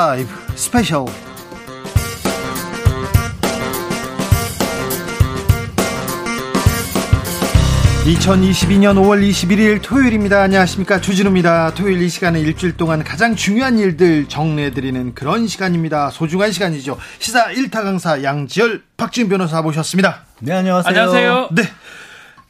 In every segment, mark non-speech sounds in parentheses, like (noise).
라이브 스페셜 2022년 5월 21일 토요일입니다. 안녕하십니까. 주진우입니다. 토요일 이 시간은 일주일 동안 가장 중요한 일들 정리해드리는 그런 시간입니다. 소중한 시간이죠. 시사 1타 강사 양지열 박지훈 변호사 모셨습니다. 네, 안녕하세요. 안녕하세요. 네.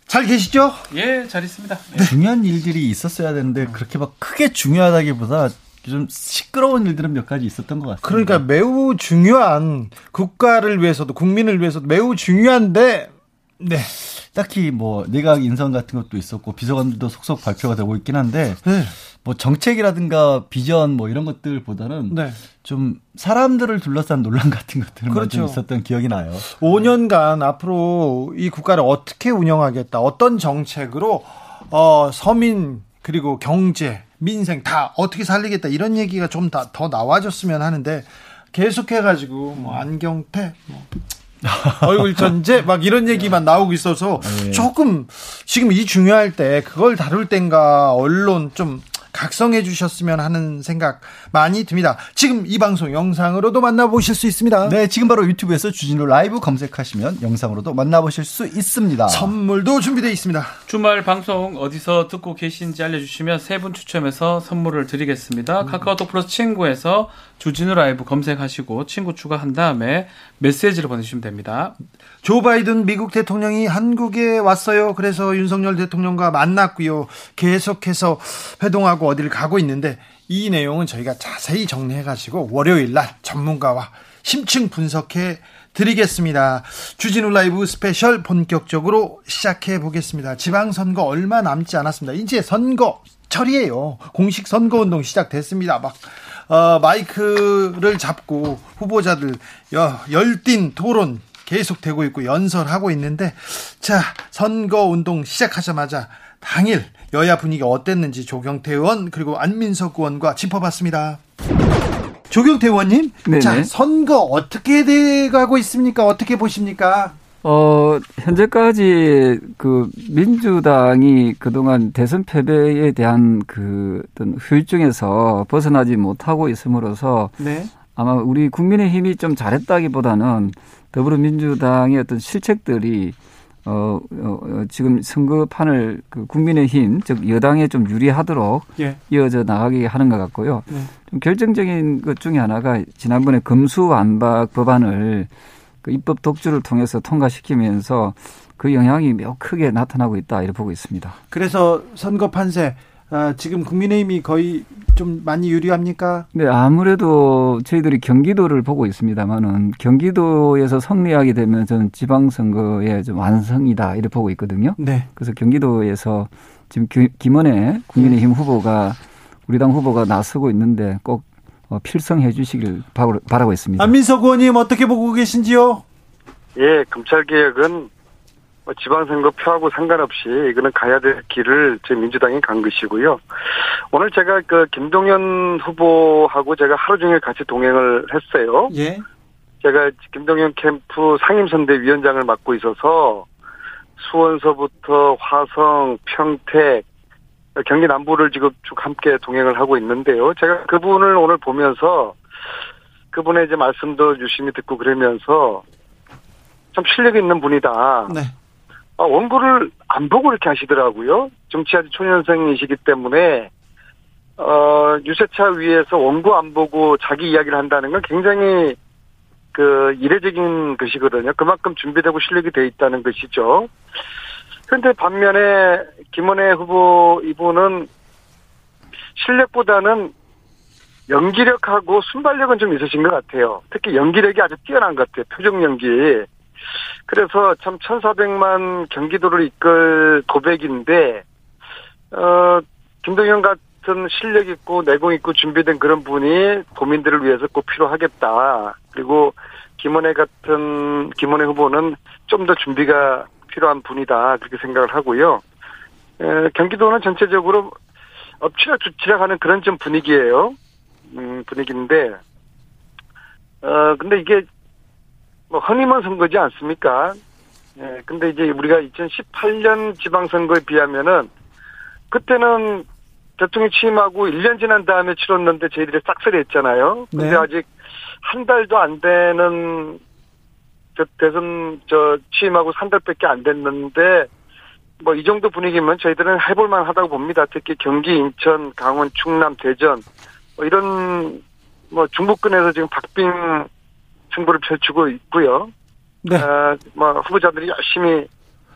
잘 계시죠? 예, 잘 있습니다. 네. 중요한 일들이 있었어야 되는데 그렇게 막 크게 중요하다기보다 좀 시끄러운 일들은 몇 가지 있었던 것 같습니다. 그러니까 매우 중요한 국가를 위해서도 국민을 위해서도 매우 중요한데 네. 딱히 뭐 내각 인선 같은 것도 있었고 비서관들도 속속 발표가 되고 있긴 한데 네. 뭐 정책이라든가 비전 뭐 이런 것들보다는 네. 좀 사람들을 둘러싼 논란 같은 것들은 그렇죠. 좀 있었던 기억이 나요. 5년간 앞으로 이 국가를 어떻게 운영하겠다, 어떤 정책으로 어 서민 그리고 경제, 민생 다 어떻게 살리겠다 이런 얘기가 좀 더 나와줬으면 하는데 계속해가지고 뭐 안경태 뭐 (laughs) 얼굴 전제 막 이런 얘기만 나오고 있어서 네. 조금 지금 이 중요할 때 그걸 다룰 땐가 언론 좀 각성해 주셨으면 하는 생각 많이 듭니다. 지금 이 방송 영상으로도 만나보실 수 있습니다. 네, 지금 바로 유튜브에서 주진우 라이브 검색하시면 영상으로도 만나보실 수 있습니다. 선물도 준비되어 있습니다. 주말 방송 어디서 듣고 계신지 알려주시면 세 분 추첨해서 선물을 드리겠습니다. 음. 카카오톡 플러스 친구에서 주진우 라이브 검색하시고 친구 추가한 다음에 메시지를 보내주시면 됩니다. 조 바이든 미국 대통령이 한국에 왔어요. 그래서 윤석열 대통령과 만났고요. 계속해서 회동하고 어디를 가고 있는데 이 내용은 저희가 자세히 정리해 가지고 월요일 날 전문가와 심층 분석해 드리겠습니다. 주진우 라이브 스페셜 본격적으로 시작해 보겠습니다. 지방선거 얼마 남지 않았습니다. 이제 선거 철이에요. 공식 선거운동 시작됐습니다. 막 어, 마이크를 잡고 후보자들 열띤 토론 계속되고 있고 연설하고 있는데 자 선거 운동 시작하자마자 당일 여야 분위기 어땠는지 조경태 의원 그리고 안민석 의원과 짚어봤습니다. 조경태 의원님, 네네. 자 선거 어떻게 돼가고 있습니까? 어떻게 보십니까? 어, 현재까지 그 민주당이 그동안 대선 패배에 대한 그 어떤 후유증에서 벗어나지 못하고 있음으로써 네. 아마 우리 국민의 힘이 좀 잘했다기보다는 더불어민주당의 어떤 실책들이 어, 어, 지금 선거판을 그 국민의힘 즉 여당에 좀 유리하도록 예. 이어져 나가게 하는 것 같고요. 네. 좀 결정적인 것 중에 하나가 지난번에 금수완박 법안을 그 입법 독주를 통해서 통과시키면서 그 영향이 매우 크게 나타나고 있다 이렇게 보고 있습니다. 그래서 선거 판세 아, 지금 국민의힘이 거의 좀 많이 유리합니까? 네, 아무래도 저희들이 경기도를 보고 있습니다만은 경기도에서 승리하게 되면 저는 지방선거의 좀 완성이다 이렇게 보고 있거든요. 네. 그래서 경기도에서 지금 김원혜 국민의힘 후보가 우리 당 후보가 나서고 있는데 꼭 어, 필성해 주시길 바라고 있습니다. 안민석 의원님 어떻게 보고 계신지요? 예, 검찰 개혁은 뭐 지방선거 표하고 상관없이 이거는 가야 될 길을 제 민주당이 간 것이고요. 오늘 제가 그 김동연 후보하고 제가 하루 종일 같이 동행을 했어요. 예. 제가 김동연 캠프 상임선대위원장을 맡고 있어서 수원서부터 화성, 평택, 경기 남부를 지금 쭉 함께 동행을 하고 있는데요. 제가 그분을 오늘 보면서 그분의 이제 말씀도 유심히 듣고 그러면서 참 실력 있는 분이다. 네. 아, 원고를 안 보고 이렇게 하시더라고요. 정치 아직 초년생이시기 때문에 어, 유세차 위에서 원고 안 보고 자기 이야기를 한다는 건 굉장히 그 이례적인 것이거든요. 그만큼 준비되고 실력이 돼 있다는 것이죠. 그런데 반면에 김원혜 후보 이분은 실력보다는 연기력하고 순발력은 좀 있으신 것 같아요. 특히 연기력이 아주 뛰어난 것 같아요. 표정 연기. 그래서 참 1,400만 경기도를 이끌 고백인데, 어, 김동현 같은 실력 있고 내공 있고 준비된 그런 분이 도민들을 위해서 꼭 필요하겠다. 그리고 김원혜 같은, 김원혜 후보는 좀 더 준비가 필요한 분이다 그렇게 생각을 하고요. 에, 경기도는 전체적으로 엎치락 주치락 하는 그런 좀 분위기예요. 음, 분위기인데 어 근데 이게 뭐 흔히만 선거지 않습니까? 예, 근데 이제 우리가 2018년 지방선거에 비하면은 그때는 대통령 취임하고 1년 지난 다음에 치렀는데 저희들이 싹쓸이 했잖아요. 근데 네. 아직 한 달도 안 되는 대선 저 취임하고 한 달밖에 안 됐는데 뭐 이 정도 분위기면 저희들은 해볼 만 하다고 봅니다. 특히 경기, 인천, 강원, 충남, 대전 뭐 이런 뭐 중부권에서 지금 박빙 승부를 펼치고 있고요. 네. 어, 뭐 후보자들이 열심히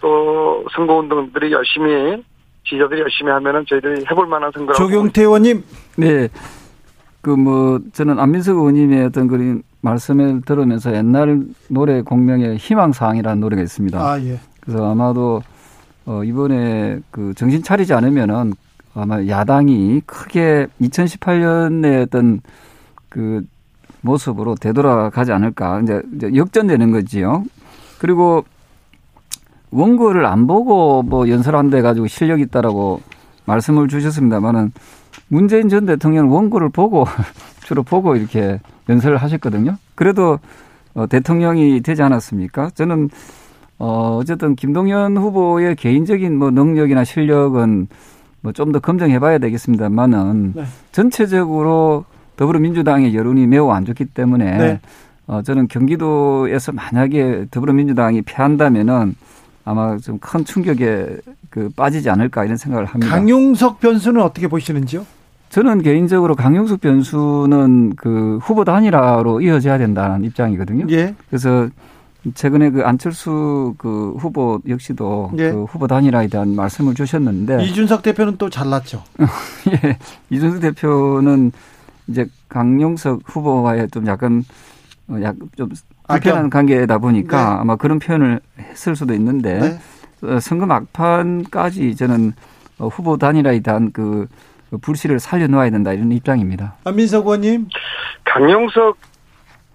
또 선거운동들이 열심히 지지자들이 열심히 하면은 저희들이 해볼 만한 선거라고. 조경태 의원님. 네. 그 뭐 저는 안민석 의원님의 어떤 그런 말씀을 들으면서 옛날 노래 공명의 희망사항이라는 노래가 있습니다. 아 예. 그래서 아마도 어 이번에 그 정신 차리지 않으면은 아마 야당이 크게 2018년에 어떤 그 모습으로 되돌아가지 않을까. 이제, 역전되는 거지요. 그리고 원고를 안 보고 뭐 연설한 데 가지고 실력 있다라고 말씀을 주셨습니다만은 문재인 전 대통령은 원고를 보고 (laughs) 주로 보고 이렇게 연설을 하셨거든요. 그래도 어, 대통령이 되지 않았습니까? 저는 어, 어쨌든 김동연 후보의 개인적인 뭐 능력이나 실력은 뭐 좀 더 검증해 봐야 되겠습니다만은 네. 전체적으로 더불어민주당의 여론이 매우 안 좋기 때문에 네. 어, 저는 경기도에서 만약에 더불어민주당이 패한다면은 아마 좀 큰 충격에 그 빠지지 않을까 이런 생각을 합니다. 강용석 변수는 어떻게 보시는지요? 저는 개인적으로 강용석 변수는 그 후보 단일화로 이어져야 된다는 입장이거든요. 예. 그래서 최근에 그 안철수 그 후보 역시도 예. 그 후보 단일화에 대한 말씀을 주셨는데 이준석 대표는 또 잘났죠. (laughs) 예. 이준석 대표는 이제 강용석 후보와의 좀 약간 어, 약좀 불편한 관계다 보니까 네. 아마 그런 표현을 했을 수도 있는데 네. 어, 선거 막판까지 저는 어, 후보 단일화에 대한 그 불씨를 살려놓아야 된다 이런 입장입니다. 안민석 의원님. 강용석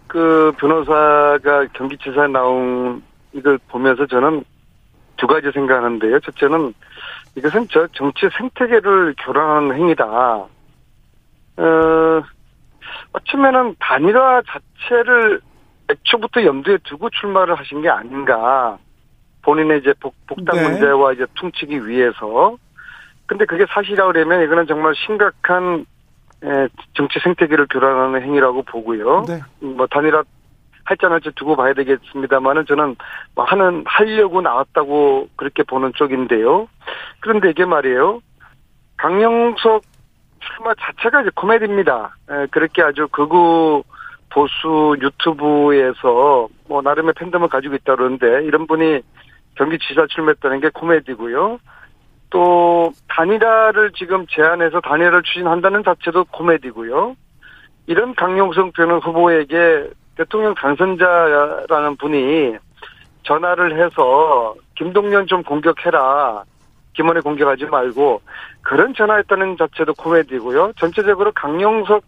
그 변호사가 경기지사에 나온 이걸 보면서 저는 두 가지 생각하는데요. 첫째는 이것은 저 정치 생태계를 교란하는 행위다. 어, 어쩌면은 단일화 자체를 애초부터 염두에 두고 출마를 하신 게 아닌가. 본인의 이제 복, 복당 네. 문제와 이제 퉁치기 위해서. 근데 그게 사실이라고 그러면 이거는 정말 심각한 에, 정치 생태계를 교란하는 행위라고 보고요. 네. 뭐 단일화 할지 안 할지 두고 봐야 되겠습니다만은 저는 뭐 하는 하려고 나왔다고 그렇게 보는 쪽인데요. 그런데 이게 말이에요. 강영석 출마 자체가 이제 코미디입니다. 에, 그렇게 아주 극우 보수 유튜브에서 뭐 나름의 팬덤을 가지고 있다 그러는데 이런 분이 경기지사 출마했다는 게 코미디고요. 또 단일화를 지금 제안해서 단일화를 추진한다는 자체도 코미디고요. 이런 강용석 전 후보에게 대통령 당선자라는 분이 전화를 해서 김동연 좀 공격해라. 김원희 공격하지 말고 그런 전화했다는 자체도 코미디고요. 전체적으로 강용석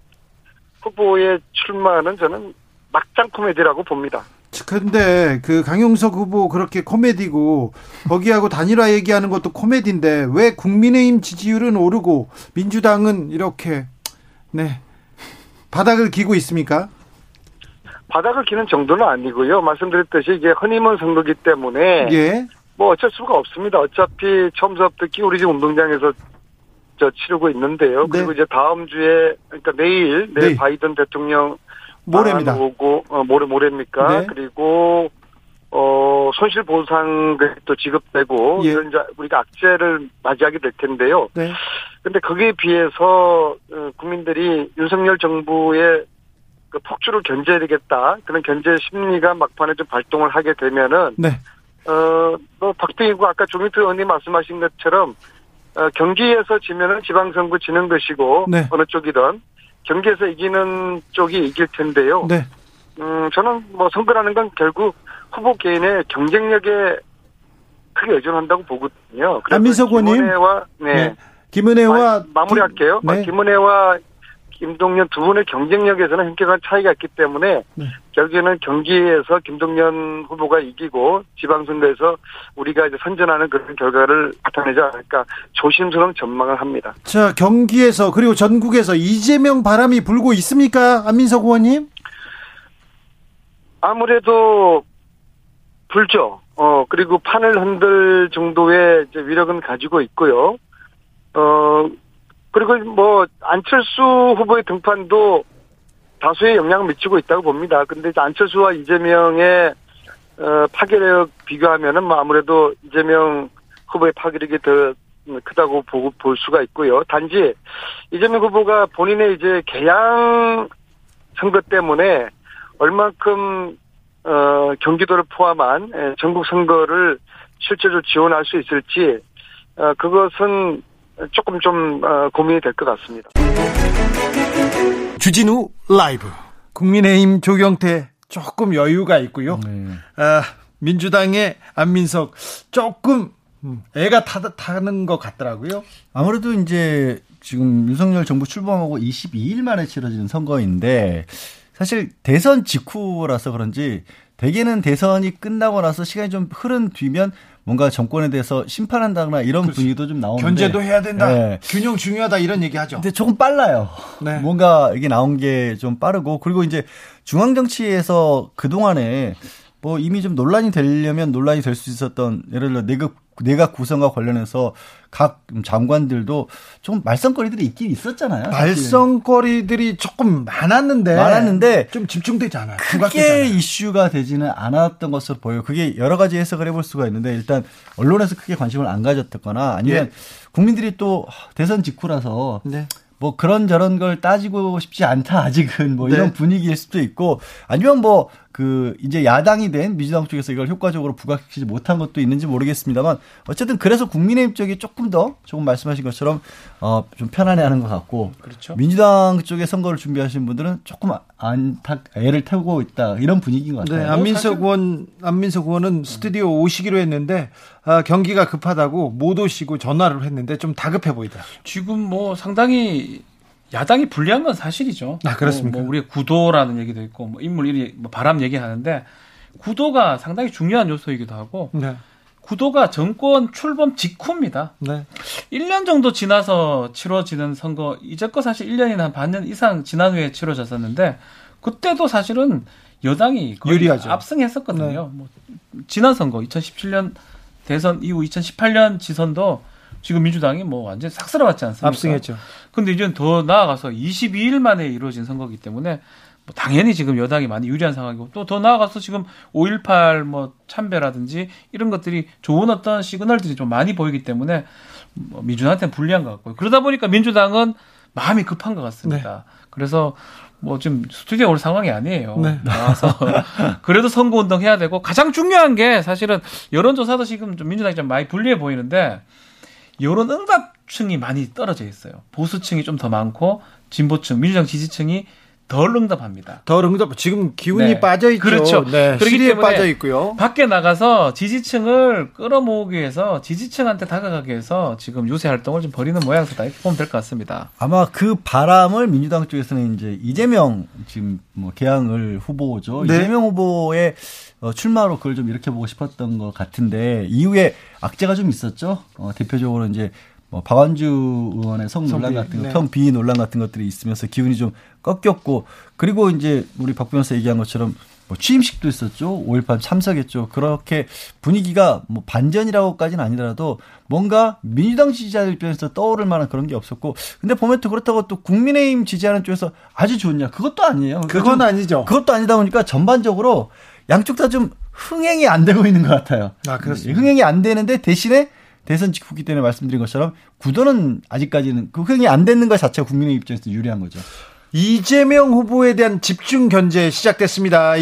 후보의 출마는 저는 막장 코미디라고 봅니다. 근데 그 강용석 후보 그렇게 코미디고 거기하고 단일화 얘기하는 것도 코미디인데 왜 국민의힘 지지율은 오르고 민주당은 이렇게 네 바닥을 기고 있습니까? 바닥을 기는 정도는 아니고요. 말씀드렸듯이 이게 허니문 선거기 때문에 예. 뭐 어쩔 수가 없습니다. 어차피 처음부터 끼우리지 운동장에서 저 치르고 있는데요. 네. 그리고 이제 다음 주에 그러니까 내일 내일 네. 바이든 대통령 모레입니다. 오고 어, 모레 모레입니까? 네. 그리고 어 손실 보상도 지급되고 예. 이런 이제 우리가 악재를 맞이하게 될 텐데요. 네. 근데 거기에 비해서 어, 국민들이 윤석열 정부의 그 폭주를 견제해야 되겠다. 그런 견제 심리가 막판에 좀 발동을 하게 되면은 네. 어 뭐 박빙이고 아까 조민트 의원님 말씀하신 것처럼 어, 경기에서 지면은 지방선거 지는 것이고 네. 어느 쪽이든 경기에서 이기는 쪽이 이길 텐데요. 네. 음, 저는 뭐 선거라는 건 결국 후보 개인의 경쟁력에 크게 의존한다고 보거든요. 안민석 의원님. 김은혜와 네. 네. 김은혜와 마, 무리할게요 네. 김은혜와 김동연 두 분의 경쟁력에서는 현격한 차이가 있기 때문에 네. 결국에는 경기에서 김동연 후보가 이기고 지방선거에서 우리가 이제 선전하는 그런 결과를 나타내지 않을까 조심스러운 전망을 합니다. 자 경기에서 그리고 전국에서 이재명 바람이 불고 있습니까, 안민석 의원님? 아무래도 불죠. 어 그리고 판을 흔들 정도의 이제 위력은 가지고 있고요. 어 그리고 뭐 안철수 후보의 등판도 다수의 영향을 미치고 있다고 봅니다. 근데 안철수와 이재명의 어, 파괴력 비교하면은 뭐 아무래도 이재명 후보의 파괴력이 더 크다고 보고 볼 수가 있고요. 단지 이재명 후보가 본인의 이제 개양 선거 때문에 얼만큼 어, 경기도를 포함한 예, 전국 선거를 실제로 지원할 수 있을지 어, 그것은 조금 좀 어, 고민이 될 것 같습니다. 주진우 라이브 국민의힘 조경태 조금 여유가 있고요. 네. 아, 민주당의 안민석 조금 음, 애가 타, 타는 것 같더라고요. 아무래도 이제 지금 윤석열 정부 출범하고 22일 만에 치러지는 선거인데 사실 대선 직후라서 그런지 대개는 대선이 끝나고 나서 시간이 좀 흐른 뒤면 뭔가 정권에 대해서 심판한다거나 이런 그렇지. 분위기도 좀 나오는데 견제도 해야 된다. 네. 균형 중요하다 이런 얘기하죠. 근데 조금 빨라요. 네. 뭔가 이게 나온 게 좀 빠르고 그리고 이제 중앙 정치에서 그 동안에 뭐 이미 좀 논란이 되려면 논란이 될 수 있었던 예를 들어 내각 내각 구성과 관련해서 각 장관들도 좀 말썽거리들이 있긴 있었잖아요. 말썽거리들이 조금 많았는데 많았는데 좀 집중되지 않아요. 크게 이슈가 되지는 않았던 것으로 보여요. 그게 여러 가지 해석을 해볼 수가 있는데 일단 언론에서 크게 관심을 안 가졌거나 아니면 네. 국민들이 또 대선 직후라서 네. 뭐 그런 저런 걸 따지고 싶지 않다 아직은 뭐 이런 네. 분위기일 수도 있고 아니면 뭐 그 이제 야당이 된 민주당 쪽에서 이걸 효과적으로 부각시키지 못한 것도 있는지 모르겠습니다만 어쨌든 그래서 국민의힘 쪽이 조금 더 조금 말씀하신 것처럼 어 좀 편안해하는 것 같고 그렇죠. 민주당 쪽에 선거를 준비하시는 분들은 조금 안타 애를 태우고 있다 이런 분위기인 것 같아요. 네, 안민석 의원 안민석 의원은 스튜디오 오시기로 했는데 아, 경기가 급하다고 못 오시고 전화를 했는데 좀 다급해 보이다. 지금 뭐 상당히 야당이 불리한 건 사실이죠. 아, 그렇습니까? 뭐, 뭐 우리 구도라는 얘기도 있고 뭐 인물 일이 뭐 바람 얘기하는데 구도가 상당히 중요한 요소이기도 하고 네. 구도가 정권 출범 직후입니다. 네. 1년 정도 지나서 치러지는 선거 이제껏 사실 1년이나 반년 이상 지난 후에 치러졌었는데 그때도 사실은 여당이 유리하죠. 압승했었거든요. 네. 뭐 지난 선거 2017년 대선 이후 2018년 지선도 지금 민주당이 뭐 완전 싹 쓸어갔지 않습니까? 압승했죠. 근데 이제는 더 나아가서 22일 만에 이루어진 선거기 때문에 뭐 당연히 지금 여당이 많이 유리한 상황이고 또 더 나아가서 지금 5.18 뭐 참배라든지 이런 것들이 좋은 어떤 시그널들이 좀 많이 보이기 때문에 뭐 민주당한테는 불리한 것 같고요. 그러다 보니까 민주당은 마음이 급한 것 같습니다. 네. 그래서 뭐 지금 스튜디오 올 상황이 아니에요. 네. 나와서 (laughs) 그래도 선거 운동 해야 되고 가장 중요한 게 사실은 여론조사도 지금 좀 민주당이 좀 많이 불리해 보이는데 여론 응답층이 많이 떨어져 있어요. 보수층이 좀 더 많고 진보층, 민주당 지지층이 덜 응답합니다. 덜 응답. 지금 기운이 네. 빠져 있죠. 그렇죠. 네. 그렇기 때문에 빠져 있고요. 밖에 나가서 지지층을 끌어모으기 위해서 지지층한테 다가가기 위해서 지금 유세 활동을 좀 벌이는 모양새다 이렇게 보면 될 것 같습니다. 아마 그 바람을 민주당 쪽에서는 이제 이재명 지금 뭐 개항을 후보죠. 네. 이재명 후보의 어, 출마로 그걸 좀 이렇게 보고 싶었던 것 같은데 이후에 악재가 좀 있었죠. 어, 대표적으로 이제 뭐 박완주 의원의 성 논란 같은 거, 네. 성비 논란 같은 것들이 있으면서 기운이 좀 꺾였고 그리고 이제 우리 박 변호사 얘기한 것처럼 뭐 취임식도 있었죠. 5.18 참석했죠. 그렇게 분위기가 뭐 반전이라고까지는 아니더라도 뭔가 민주당 지지자들 입장에서 떠오를 만한 그런 게 없었고 근데 보면 또 그렇다고 또 국민의힘 지지하는 쪽에서 아주 좋냐 그것도 아니에요. 그러니까 그건 아니죠. 그것도 아니다 보니까 전반적으로 양쪽 다 좀 흥행이 안 되고 있는 것 같아요. 아, 그렇습니다. 흥행이 안 되는데 대신에 대선 직후기 때문에 말씀드린 것처럼 구도는 아직까지는 그 흥이 안 되는 것 자체가 국민의 입장에서 유리한 거죠. 이재명 후보에 대한 집중 견제 시작됐습니다.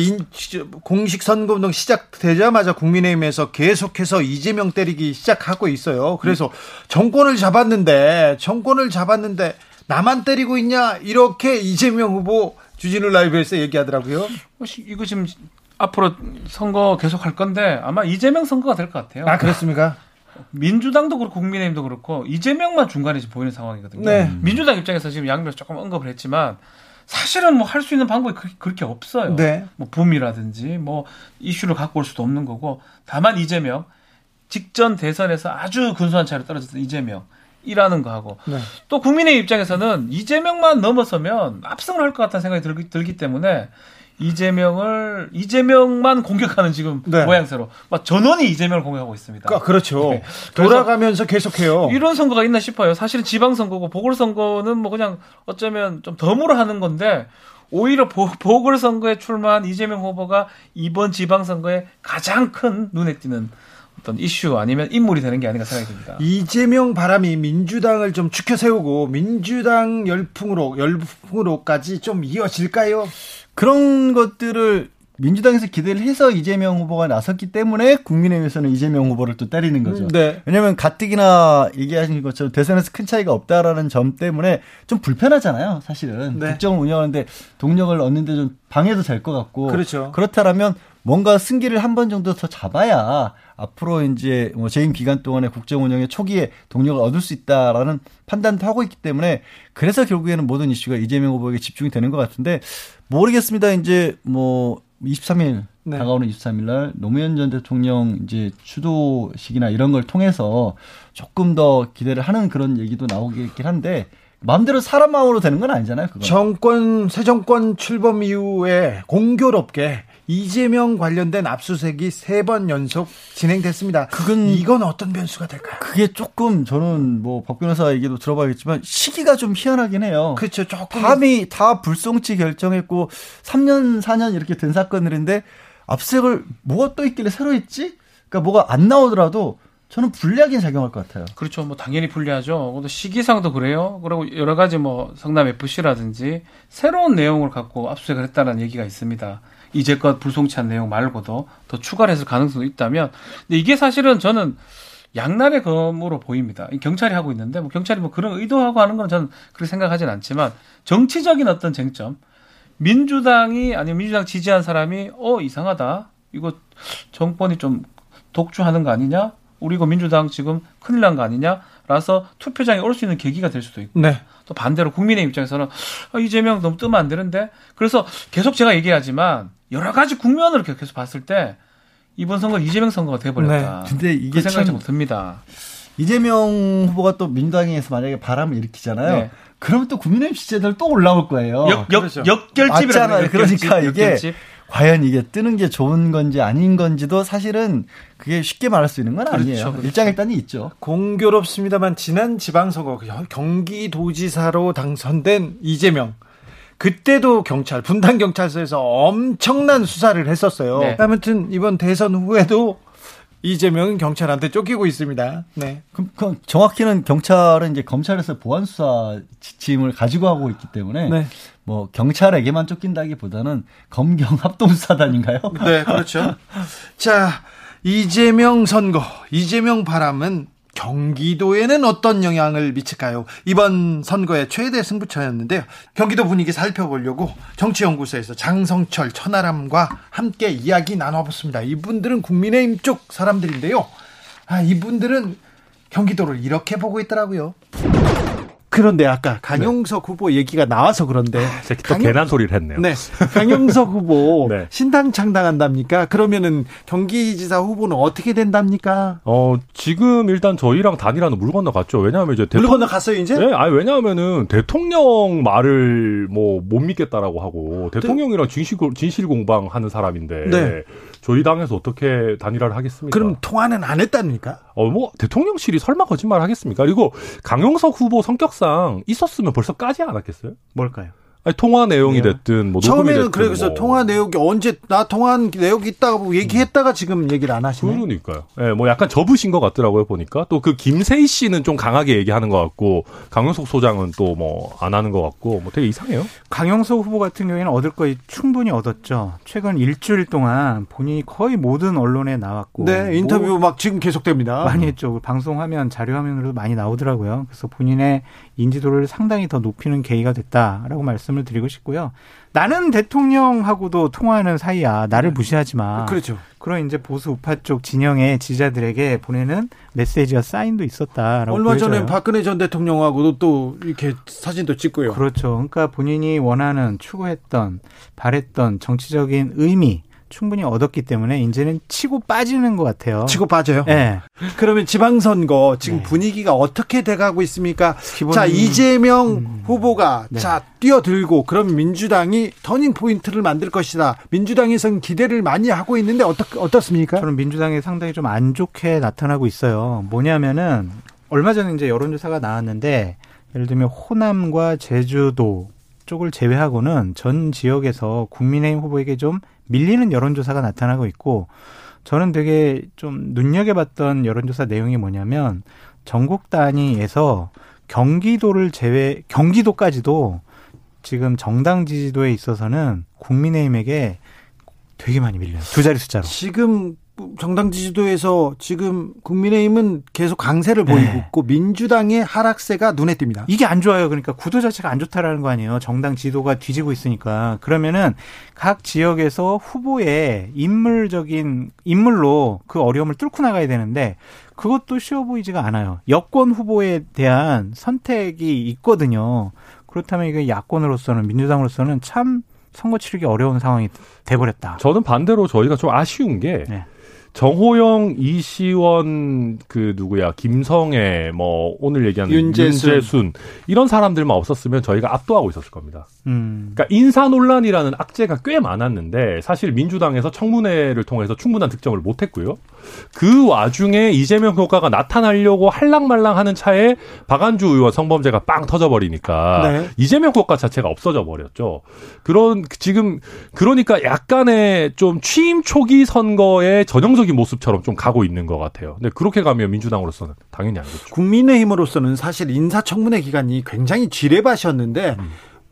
공식 선거운동 시작되자마자 국민의힘에서 계속해서 이재명 때리기 시작하고 있어요. 그래서 정권을 잡았는데 정권을 잡았는데 나만 때리고 있냐 이렇게 이재명 후보 주진우 라이브에서 얘기하더라고요. 어, 이거 지금 앞으로 선거 계속 할 건데 아마 이재명 선거가 될 것 같아요. 아 그렇습니까? 민주당도 그렇고 국민의힘도 그렇고 이재명만 중간에 보이는 상황이거든요. 네. 민주당 입장에서 지금 양면 조금 언급을 했지만 사실은 뭐 할 수 있는 방법이 그 렇게 없어요. 네. 뭐 붐이라든지 뭐 이슈를 갖고 올 수도 없는 거고 다만 이재명 직전 대선에서 아주 근소한 차이로 떨어졌던 이재명 이라는 거 하고 네. 또 국민의 입장에서는 이재명만 넘어서면 압승을 할 것 같다는 생각이 들기, 들기 때문에 이재명을 이재명만 공격하는 지금 네. 모양새로 막 전원이 이재명을 공격하고 있습니다. 그러니까 그렇죠. 네. 돌아가면서 계속해요. 이런 선거가 있나 싶어요. 사실은 지방선거고 보궐선거는 뭐 그냥 어쩌면 좀 덤으로 하는 건데 오히려 보, 보궐선거에 출마한 이재명 후보가 이번 지방선거에 가장 큰 눈에 띄는 어떤 이슈 아니면 인물이 되는 게 아닌가 생각이 듭니다. 이재명 바람이 민주당을 좀 추켜 세우고 민주당 열풍으로 열풍으로까지 좀 이어질까요? 그런 것들을 민주당에서 기대를 해서 이재명 후보가 나섰기 때문에 국민의힘에서는 이재명 후보를 또 때리는 거죠. 네. 왜냐하면 가뜩이나 얘기하신 것처럼 대선에서 큰 차이가 없다라는 점 때문에 좀 불편하잖아요. 사실은 네. 국정을 운영하는데 동력을 얻는데 좀 방해도 될 것 같고. 그렇죠. 그렇다면 뭔가 승기를 한 번 정도 더 잡아야 앞으로 이제 뭐 재임 기간 동안에 국정 운영의 초기에 동력을 얻을 수 있다라는 판단도 하고 있기 때문에 그래서 결국에는 모든 이슈가 이재명 후보에게 집중이 되는 것 같은데 모르겠습니다. 이제 뭐 23일 네. 다가오는 23일 날 노무현 전 대통령 이제 추도식이나 이런 걸 통해서 조금 더 기대를 하는 그런 얘기도 나오겠긴 한데 마음대로 사람 마음으로 되는 건 아니잖아요. 그건. 정권 새 정권 출범 이후에 공교롭게 이재명 관련된 압수수색이 세 번 연속 진행됐습니다. 그건 이건 어떤 변수가 될까요? 그게 조금 저는 뭐 박 변호사 얘기도 들어봐야겠지만 시기가 좀 희한하긴 해요. 그렇죠. 조금 밤이 다 불송치 결정했고 3년 4년 이렇게 된 사건들인데 압수색을 뭐가 또 있길래 새로 했지? 그러니까 뭐가 안 나오더라도 저는 불리하게 작용할 것 같아요. 그렇죠. 뭐 당연히 불리하죠. 시기상도 그래요. 그리고 여러 가지 뭐 성남 FC라든지 새로운 내용을 갖고 압수색을 했다는 얘기가 있습니다. 이제껏 불송치한 내용 말고도 더 추가를 했을 가능성도 있다면 근데 이게 사실은 저는 양날의 검으로 보입니다. 경찰이 하고 있는데 뭐 경찰이 뭐 그런 의도하고 하는 건 저는 그렇게 생각하진 않지만 정치적인 어떤 쟁점. 민주당이 아니면 민주당 지지한 사람이 어 이상하다. 이거 정권이 좀 독주하는 거 아니냐? 우리 고 민주당 지금 큰일 난 거 아니냐? 라서 투표장에 올 수 있는 계기가 될 수도 있고. 네. 또 반대로 국민의 입장에서는 아, 이재명 너무 뜨면 안 되는데. 그래서 계속 제가 얘기하지만 여러 가지 국면으로 계속 봤을 때 이번 선거 이재명 선거가 돼버렸다. 네. 근데 이게 그 생각이 좀 듭니다. 이재명 후보가 또 민주당에서 만약에 바람을 일으키잖아요. 네. 그러면 또 국민의힘 지지자들 또 올라올 거예요. 역, 역, 그렇죠. 역결집이라는 그러니까 이게 역결집. 과연 이게 뜨는 게 좋은 건지 아닌 건지도 사실은 그게 쉽게 말할 수 있는 건 그렇죠, 아니에요. 그렇죠. 일장일단이 있죠. 공교롭습니다만 지난 지방선거 경기도지사로 당선된 이재명 그때도 경찰 분당 경찰서에서 엄청난 수사를 했었어요. 네. 아무튼 이번 대선 후에도 이재명은 경찰한테 쫓기고 있습니다. 네. 그럼, 그럼 정확히는 경찰은 이제 검찰에서 보안 수사 지침을 가지고 하고 있기 때문에 네. 뭐 경찰에게만 쫓긴다기보다는 검경 (laughs) 합동 수사단인가요? 네, 그렇죠. (laughs) 자, 이재명 선거, 이재명 바람은 경기도에는 어떤 영향을 미칠까요? 이번 선거의 최대 승부처였는데요. 경기도 분위기 살펴보려고 정치연구소에서 장성철, 천하람과 함께 이야기 나눠봤습니다. 이분들은 국민의힘 쪽 사람들인데요. 아, 이분들은 경기도를 이렇게 보고 있더라고요. 그런데 아까 강용석 네. 후보 얘기가 나와서 그런데 아, 또 괜한 소리를 했네요. 네. 강용석 후보 (laughs) 네. 신당 창당한답니까? 그러면은 경기지사 후보는 어떻게 된답니까? 어, 지금 일단 저희랑 단일화는 물 건너 갔죠. 왜냐하면 이제 대통령 물 건너 갔어요, 이제? 네, 아니 왜냐하면은 대통령 말을 뭐 못 믿겠다라고 하고 대통령이랑 진실 진실 공방하는 사람인데 네. 저희 당에서 어떻게 단일화를 하겠습니까? 그럼 통화는 안 했답니까? 어, 뭐 대통령실이 설마 거짓말 하겠습니까? 그리고 강용석 후보 성격상 있었으면 벌써 까지 않았겠어요? 뭘까요? 아니, 통화 내용이 네. 됐든 뭐 처음에는 그래서 뭐. 통화 내용이 언제 나 통화한 내용이 있다고 얘기했다가 지금 얘기를 안 하시네. 그러니까요. 예, 네, 뭐 약간 접으신 것 같더라고요 보니까 또 그 김세희 씨는 좀 강하게 얘기하는 것 같고 강용석 소장은 또 뭐 안 하는 것 같고 뭐 되게 이상해요. 강용석 후보 같은 경우에는 얻을 거 충분히 얻었죠. 최근 일주일 동안 본인이 거의 모든 언론에 나왔고 네 인터뷰 뭐 막 지금 계속됩니다. 많이 했죠. 방송 화면 자료 화면으로 많이 나오더라고요. 그래서 본인의 인지도를 상당히 더 높이는 계기가 됐다라고 말씀을 드리고 싶고요. 나는 대통령하고도 통화하는 사이야. 나를 네. 무시하지 마. 그렇죠. 그런 이제 보수 우파 쪽 진영의 지지자들에게 보내는 메시지와 사인도 있었다라고 얼마 보여져요. 전에 박근혜 전 대통령하고도 또 이렇게 사진도 찍고요. 그렇죠. 그러니까 본인이 원하는 추구했던 바랬던 정치적인 의미 충분히 얻었기 때문에 이제는 치고 빠지는 것 같아요. 치고 빠져요? 네. 그러면 지방선거 지금 네. 분위기가 어떻게 돼가고 있습니까? 기본... 자 이재명 음... 후보가 네. 자 뛰어들고 그럼 민주당이 터닝 포인트를 만들 것이다. 민주당에서는 기대를 많이 하고 있는데 어떻 어떻습니까? 저는 민주당이 상당히 좀 안 좋게 나타나고 있어요. 뭐냐면은 얼마 전에 이제 여론조사가 나왔는데 예를 들면 호남과 제주도 쪽을 제외하고는 전 지역에서 국민의힘 후보에게 좀 밀리는 여론조사가 나타나고 있고 저는 되게 좀 눈여겨봤던 여론조사 내용이 뭐냐면 전국 단위에서 경기도를 제외 경기도까지도 지금 정당 지지도에 있어서는 국민의힘에게 되게 많이 밀려요. 두 자리 숫자로. 지금 정당 지지도에서 지금 국민의힘은 계속 강세를 보이고 네. 있고 민주당의 하락세가 눈에 띕니다. 이게 안 좋아요. 그러니까 구도 자체가 안 좋다라는 거 아니에요. 정당 지도가 뒤지고 있으니까. 그러면은 각 지역에서 후보의 인물적인 인물로 그 어려움을 뚫고 나가야 되는데 그것도 쉬워 보이지가 않아요. 여권 후보에 대한 선택이 있거든요. 그렇다면 이게 야권으로서는 민주당으로서는 참 선거 치르기 어려운 상황이 돼버렸다. 저는 반대로 저희가 좀 아쉬운 게 네. 정호영, 이시원, 그 누구야, 김성애, 뭐 오늘 얘기하는 윤재순. 윤재순 이런 사람들만 없었으면 저희가 압도하고 있었을 겁니다. 음. 그러니까 인사 논란이라는 악재가 꽤 많았는데 사실 민주당에서 청문회를 통해서 충분한 득점을 못했고요. 그 와중에 이재명 효과가 나타나려고 할랑말랑하는 차에 박안주 의원 성범죄가 빵 터져버리니까 네. 이재명 효과 자체가 없어져 버렸죠. 그런 지금 그러니까 약간의 좀 취임 초기 선거의 전형적인 모습처럼 좀 가고 있는 것 같아요. 근데 그렇게 가면 민주당으로서는 당연히 안 좋죠. 국민의힘으로서는 사실 인사청문회 기간이 굉장히 지뢰밭이었는데 음.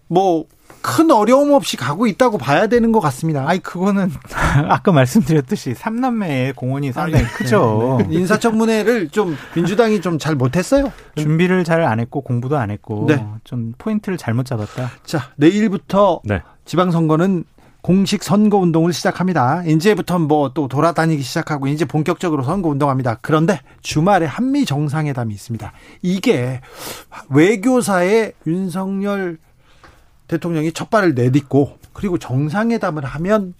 뭐 큰 어려움 없이 가고 있다고 봐야 되는 것 같습니다. 아니 그거는 (laughs) 아까 말씀드렸듯이 삼남매의 공헌이 상당히 아니, 크죠. 네, 네. 인사청문회를 좀 민주당이 좀 잘 못했어요. 준비를 잘 안 했고 공부도 안 했고 네. 좀 포인트를 잘못 잡았다. 자 내일부터 네. 지방선거는 공식 선거 운동을 시작합니다. 이제부터 뭐 또 돌아다니기 시작하고 이제 본격적으로 선거 운동합니다. 그런데 주말에 한미 정상회담이 있습니다. 이게 외교사의 윤석열 대통령이 첫 발을 내딛고 그리고 정상회담을 하면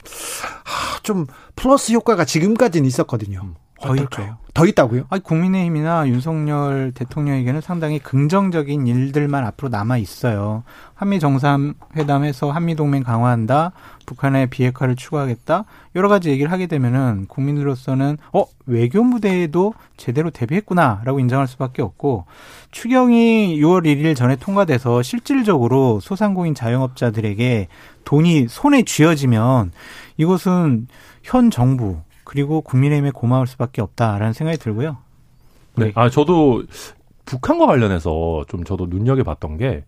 좀 플러스 효과가 지금까지는 있었거든요. 음, 더 있죠. 더 있다고요? 아니, 국민의힘이나 윤석열 대통령에게는 상당히 긍정적인 일들만 앞으로 남아 있어요. 한미 정상회담에서 한미 동맹 강화한다. 북한의 비핵화를 추구하겠다. 여러 가지 얘기를 하게 되면은 국민으로서는 어 외교 무대에도 제대로 대비했구나라고 인정할 수밖에 없고 추경이 6월 1일 전에 통과돼서 실질적으로 소상공인 자영업자들에게 돈이 손에 쥐어지면 이것은 현 정부 그리고 국민의힘에 고마울 수밖에 없다라는 생각이 들고요. 네. 아, 저도 북한과 관련해서 좀 저도 눈여겨봤던 게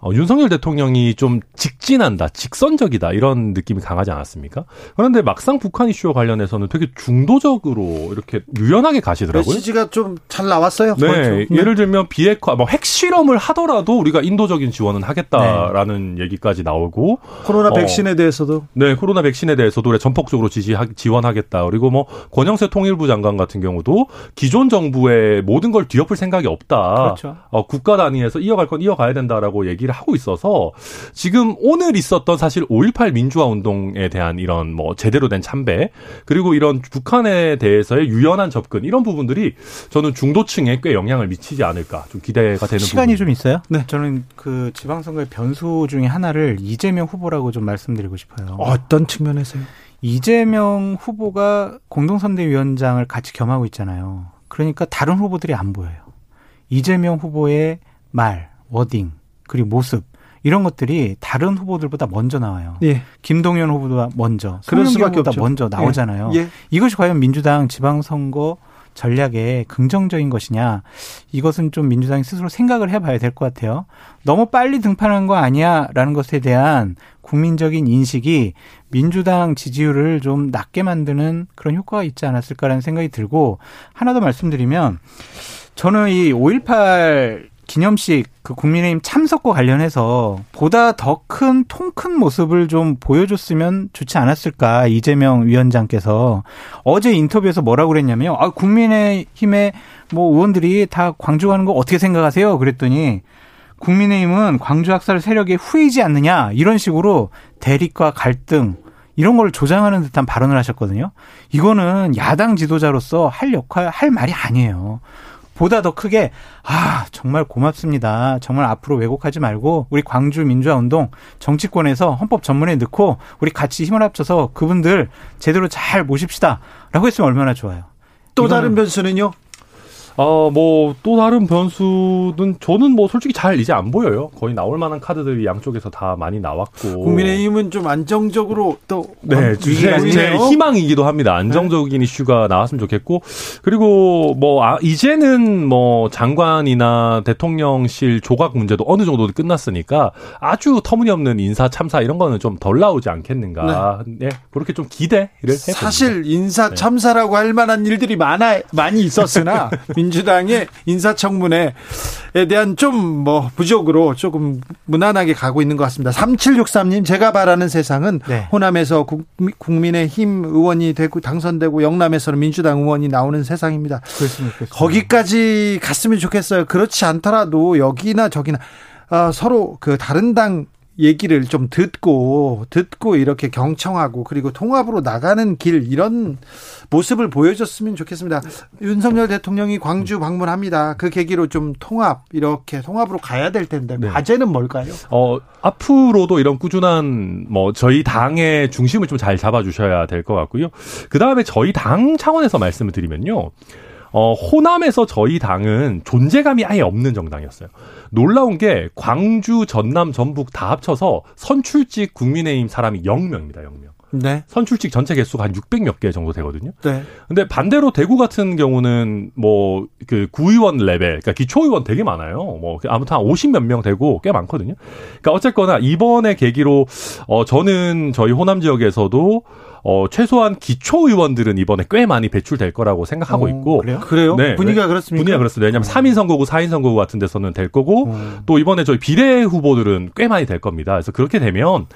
어, 윤석열 대통령이 좀 직진한다, 직선적이다 이런 느낌이 강하지 않았습니까? 그런데 막상 북한 이슈와 관련해서는 되게 중도적으로 이렇게 유연하게 가시더라고요. 메시지가 좀 잘 나왔어요. 네, 네, 예를 들면 비핵화, 뭐 핵실험을 하더라도 우리가 인도적인 지원은 하겠다라는 네. 얘기까지 나오고 코로나 어, 백신에 대해서도 네, 코로나 백신에 대해서도 전폭적으로 지지 지원하겠다. 그리고 뭐 권영세 통일부 장관 같은 경우도 기존 정부의 모든 걸 뒤엎을 생각이 없다. 그렇죠. 어, 국가 단위에서 이어갈 건 이어가야 된다라고 얘기. 얘기를 하고 있어서 지금 오늘 있었던 사실 5.18 민주화 운동에 대한 이런 뭐 제대로 된 참배 그리고 이런 북한에 대해서의 유연한 접근 이런 부분들이 저는 중도층에 꽤 영향을 미치지 않을까 좀 기대가 되는 시간이 부분. 좀 있어요? 네. 저는 그 지방선거의 변수 중에 하나를 이재명 후보라고 좀 말씀드리고 싶어요. 어떤 측면에서요? 이재명 후보가 공동선대위원장을 같이 겸하고 있잖아요. 그러니까 다른 후보들이 안 보여요. 이재명 후보의 말, 워딩, 그리고 모습 이런 것들이 다른 후보들보다 먼저 나와요. 예. 김동연 후보보다 먼저, 수밖에 없죠. 먼저 나오잖아요. 예. 예. 이것이 과연 민주당 지방선거 전략에 긍정적인 것이냐 이것은 좀 민주당이 스스로 생각을 해봐야 될 것 같아요. 너무 빨리 등판한 거 아니야라는 것에 대한 국민적인 인식이 민주당 지지율을 좀 낮게 만드는 그런 효과가 있지 않았을까라는 생각이 들고 하나 더 말씀드리면 저는 이 5.18 기념식 그 국민의힘 참석과 관련해서 보다 더 큰 통 큰 모습을 좀 보여줬으면 좋지 않았을까 이재명 위원장께서 어제 인터뷰에서 뭐라고 그랬냐면요. 아 국민의힘의 뭐 의원들이 다 광주 가는 거 어떻게 생각하세요? 그랬더니 국민의힘은 광주 학살 세력에 후이지 않느냐 이런 식으로 대립과 갈등 이런 걸 조장하는 듯한 발언을 하셨거든요. 이거는 야당 지도자로서 할 역할, 할 말이 아니에요. 보다 더 크게 아 정말 고맙습니다. 정말 앞으로 왜곡하지 말고 우리 광주 민주화 운동 정치권에서 헌법 전문에 넣고 우리 같이 힘을 합쳐서 그분들 제대로 잘 모십시다라고 했으면 얼마나 좋아요. 또 다른 변수는요? 어, 뭐, 또 다른 변수는 저는 뭐 솔직히 잘 이제 안 보여요. 거의 나올 만한 카드들이 양쪽에서 다 많이 나왔고. 국민의힘은 좀 안정적으로 또. 네, 제, 제 희망이기도 합니다. 안정적인 네. 이슈가 나왔으면 좋겠고. 그리고 뭐, 아, 이제는 뭐 장관이나 대통령실 조각 문제도 어느 정도 끝났으니까 아주 터무니없는 인사 참사 이런 거는 좀 덜 나오지 않겠는가. 네. 네 그렇게 좀 기대를 해봅니다. 사실 인사 네. 참사라고 할 만한 일들이 많아, 많이 있었으나 (laughs) 민주당의 인사청문회에 대한 좀 뭐 부족으로 조금 무난하게 가고 있는 것 같습니다. 3763님 제가 바라는 세상은 네. 호남에서 국민의힘 의원이 되고 당선되고 영남에서는 민주당 의원이 나오는 세상입니다. 그렇습니다. 거기까지 갔으면 좋겠어요. 그렇지 않더라도 여기나 저기나 어, 서로 그 다른 당 얘기를 좀 듣고 듣고 이렇게 경청하고 그리고 통합으로 나가는 길 이런 모습을 보여줬으면 좋겠습니다. 윤석열 대통령이 광주 방문합니다. 그 계기로 좀 통합 이렇게 통합으로 가야 될 텐데 네. 과제는 뭘까요? 어 앞으로도 이런 꾸준한 뭐 저희 당의 중심을 좀 잘 잡아주셔야 될 것 같고요. 그 다음에 저희 당 차원에서 말씀을 드리면요. 어, 호남에서 저희 당은 존재감이 아예 없는 정당이었어요. 놀라운 게 광주, 전남, 전북 다 합쳐서 선출직 국민의힘 사람이 0명입니다, 0명. 네. 선출직 전체 개수가 한 600몇 개 정도 되거든요. 네. 근데 반대로 대구 같은 경우는 뭐 그 구의원 레벨, 그러니까 기초의원 되게 많아요. 뭐 아무튼 한 50몇 명 되고 꽤 많거든요. 그러니까 어쨌거나 이번에 계기로 어 저는 저희 호남 지역에서도 어, 최소한 기초 의원들은 이번에 꽤 많이 배출될 거라고 생각하고 어, 있고. 그래요? 그래요? 네, 분위기가 네. 그렇습니까? 분위기가 그렇습니다. 왜냐하면 어. 3인 선거구, 4인 선거구 같은 데서는 될 거고, 어. 또 이번에 저희 비례 후보들은 꽤 많이 될 겁니다. 그래서 그렇게 되면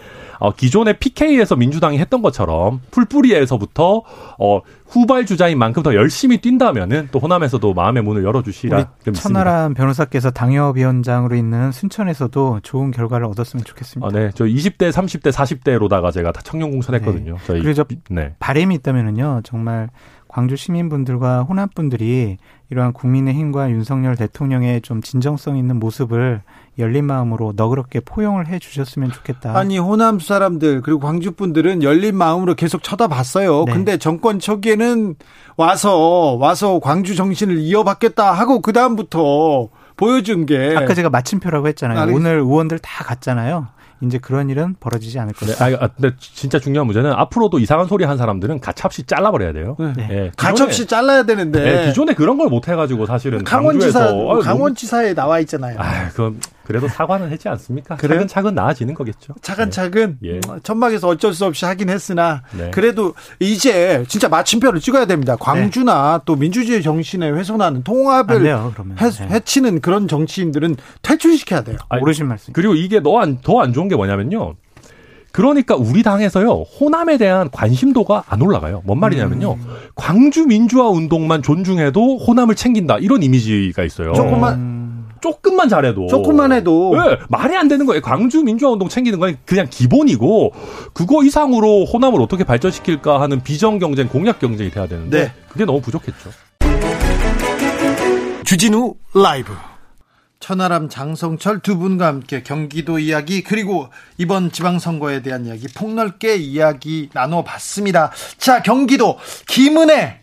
어, 기존의 PK에서 민주당이 했던 것처럼 풀뿌리에서부터 어, 후발 주자인 만큼 더 열심히 뛴다면은 또 호남에서도 마음의 문을 열어주시라. 천하람 변호사께서 당협위원장으로 있는 순천에서도 좋은 결과를 얻었으면 좋겠습니다. 아, 네, 저 20대, 30대, 40대로다가 제가 다 청년 공천했거든요. 네. 저희 그래서 네. 바램이 있다면은요, 정말 광주 시민분들과 호남 분들이 이러한 국민의힘과 윤석열 대통령의 좀 진정성 있는 모습을 열린 마음으로 너그럽게 포용을 해 주셨으면 좋겠다. 아니 호남 사람들 그리고 광주 분들은 열린 마음으로 계속 쳐다봤어요. 네. 근데 정권 초기에는 와서 와서 광주 정신을 이어받겠다 하고 그 다음부터 보여준 게 아까 제가 마침표라고 했잖아요. 아, 오늘 의원들 다 갔잖아요. 이제 그런 일은 벌어지지 않을 것이다. 네, 아, 근데 진짜 중요한 문제는 앞으로도 이상한 소리 한 사람들은 가차없이 잘라버려야 돼요. 네. 네. 가차없이 잘라야 되는데. 네, 기존에 그런 걸 못 해가지고 사실은 강원지사 강원지사에 나와 있잖아요. 아, 그건 그래도 사과는 했지 않습니까? 그래요? 차근차근 나아지는 거겠죠. 차근차근 네. 천막에서 어쩔 수 없이 하긴 했으나 네. 그래도 이제 진짜 마침표를 찍어야 됩니다. 광주나 네. 또 민주주의 정신에 훼손하는 통합을 돼요, 해, 네. 해치는 그런 정치인들은 퇴출시켜야 돼요. 아니, 모르신 말씀. 그리고 이게 더안 안 좋은 게 뭐냐면요. 그러니까 우리 당에서요 호남에 대한 관심도가 안 올라가요. 뭔 말이냐면요 음. 광주 민주화 운동만 존중해도 호남을 챙긴다 이런 이미지가 있어요. 조금만 음. 조금만 잘해도 조금만 해도 네, 말이 안 되는 거예요. 광주 민주화 운동 챙기는 건 그냥 기본이고 그거 이상으로 호남을 어떻게 발전시킬까 하는 비정 경쟁, 공약 경쟁이 돼야 되는데 네. 그게 너무 부족했죠. 주진우 라이브 천하람 장성철 두 분과 함께 경기도 이야기 그리고 이번 지방선거에 대한 이야기 폭넓게 이야기 나눠봤습니다. 자 경기도 김은혜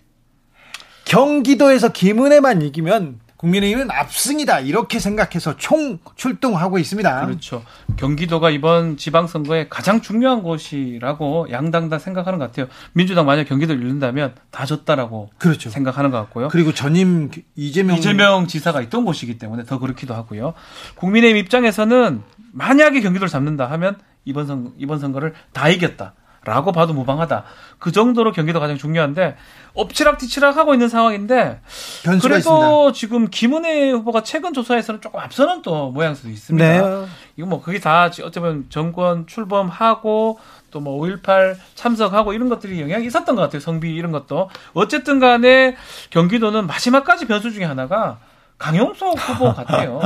경기도에서 김은혜만 이기면 국민의힘은 압승이다 이렇게 생각해서 총 출동하고 있습니다. 그렇죠. 경기도가 이번 지방선거에 가장 중요한 곳이라고 양당 다 생각하는 것 같아요. 민주당 만약 경기도를 잃는다면 다 졌다라고 그렇죠. 생각하는 것 같고요. 그리고 전임 이재명 이재명 지사가 있던 곳이기 때문에 더 그렇기도 하고요. 국민의힘 입장에서는 만약에 경기도를 잡는다 하면 이번 선 이번 선거를 다 이겼다. 라고 봐도 무방하다. 그 정도로 경기도 가장 중요한데 엎치락뒤치락 하고 있는 상황인데 그래도 있습니다. 지금 김은혜 후보가 최근 조사에서는 조금 앞서는 또 모양새도 있습니다. 네. 이거 뭐 그게 다 어쩌면 정권 출범하고 또 뭐 5.18 참석하고 이런 것들이 영향이 있었던 것 같아요. 성비 이런 것도. 어쨌든 간에 경기도는 마지막까지 변수 중에 하나가 강용석 후보 (laughs) 같아요.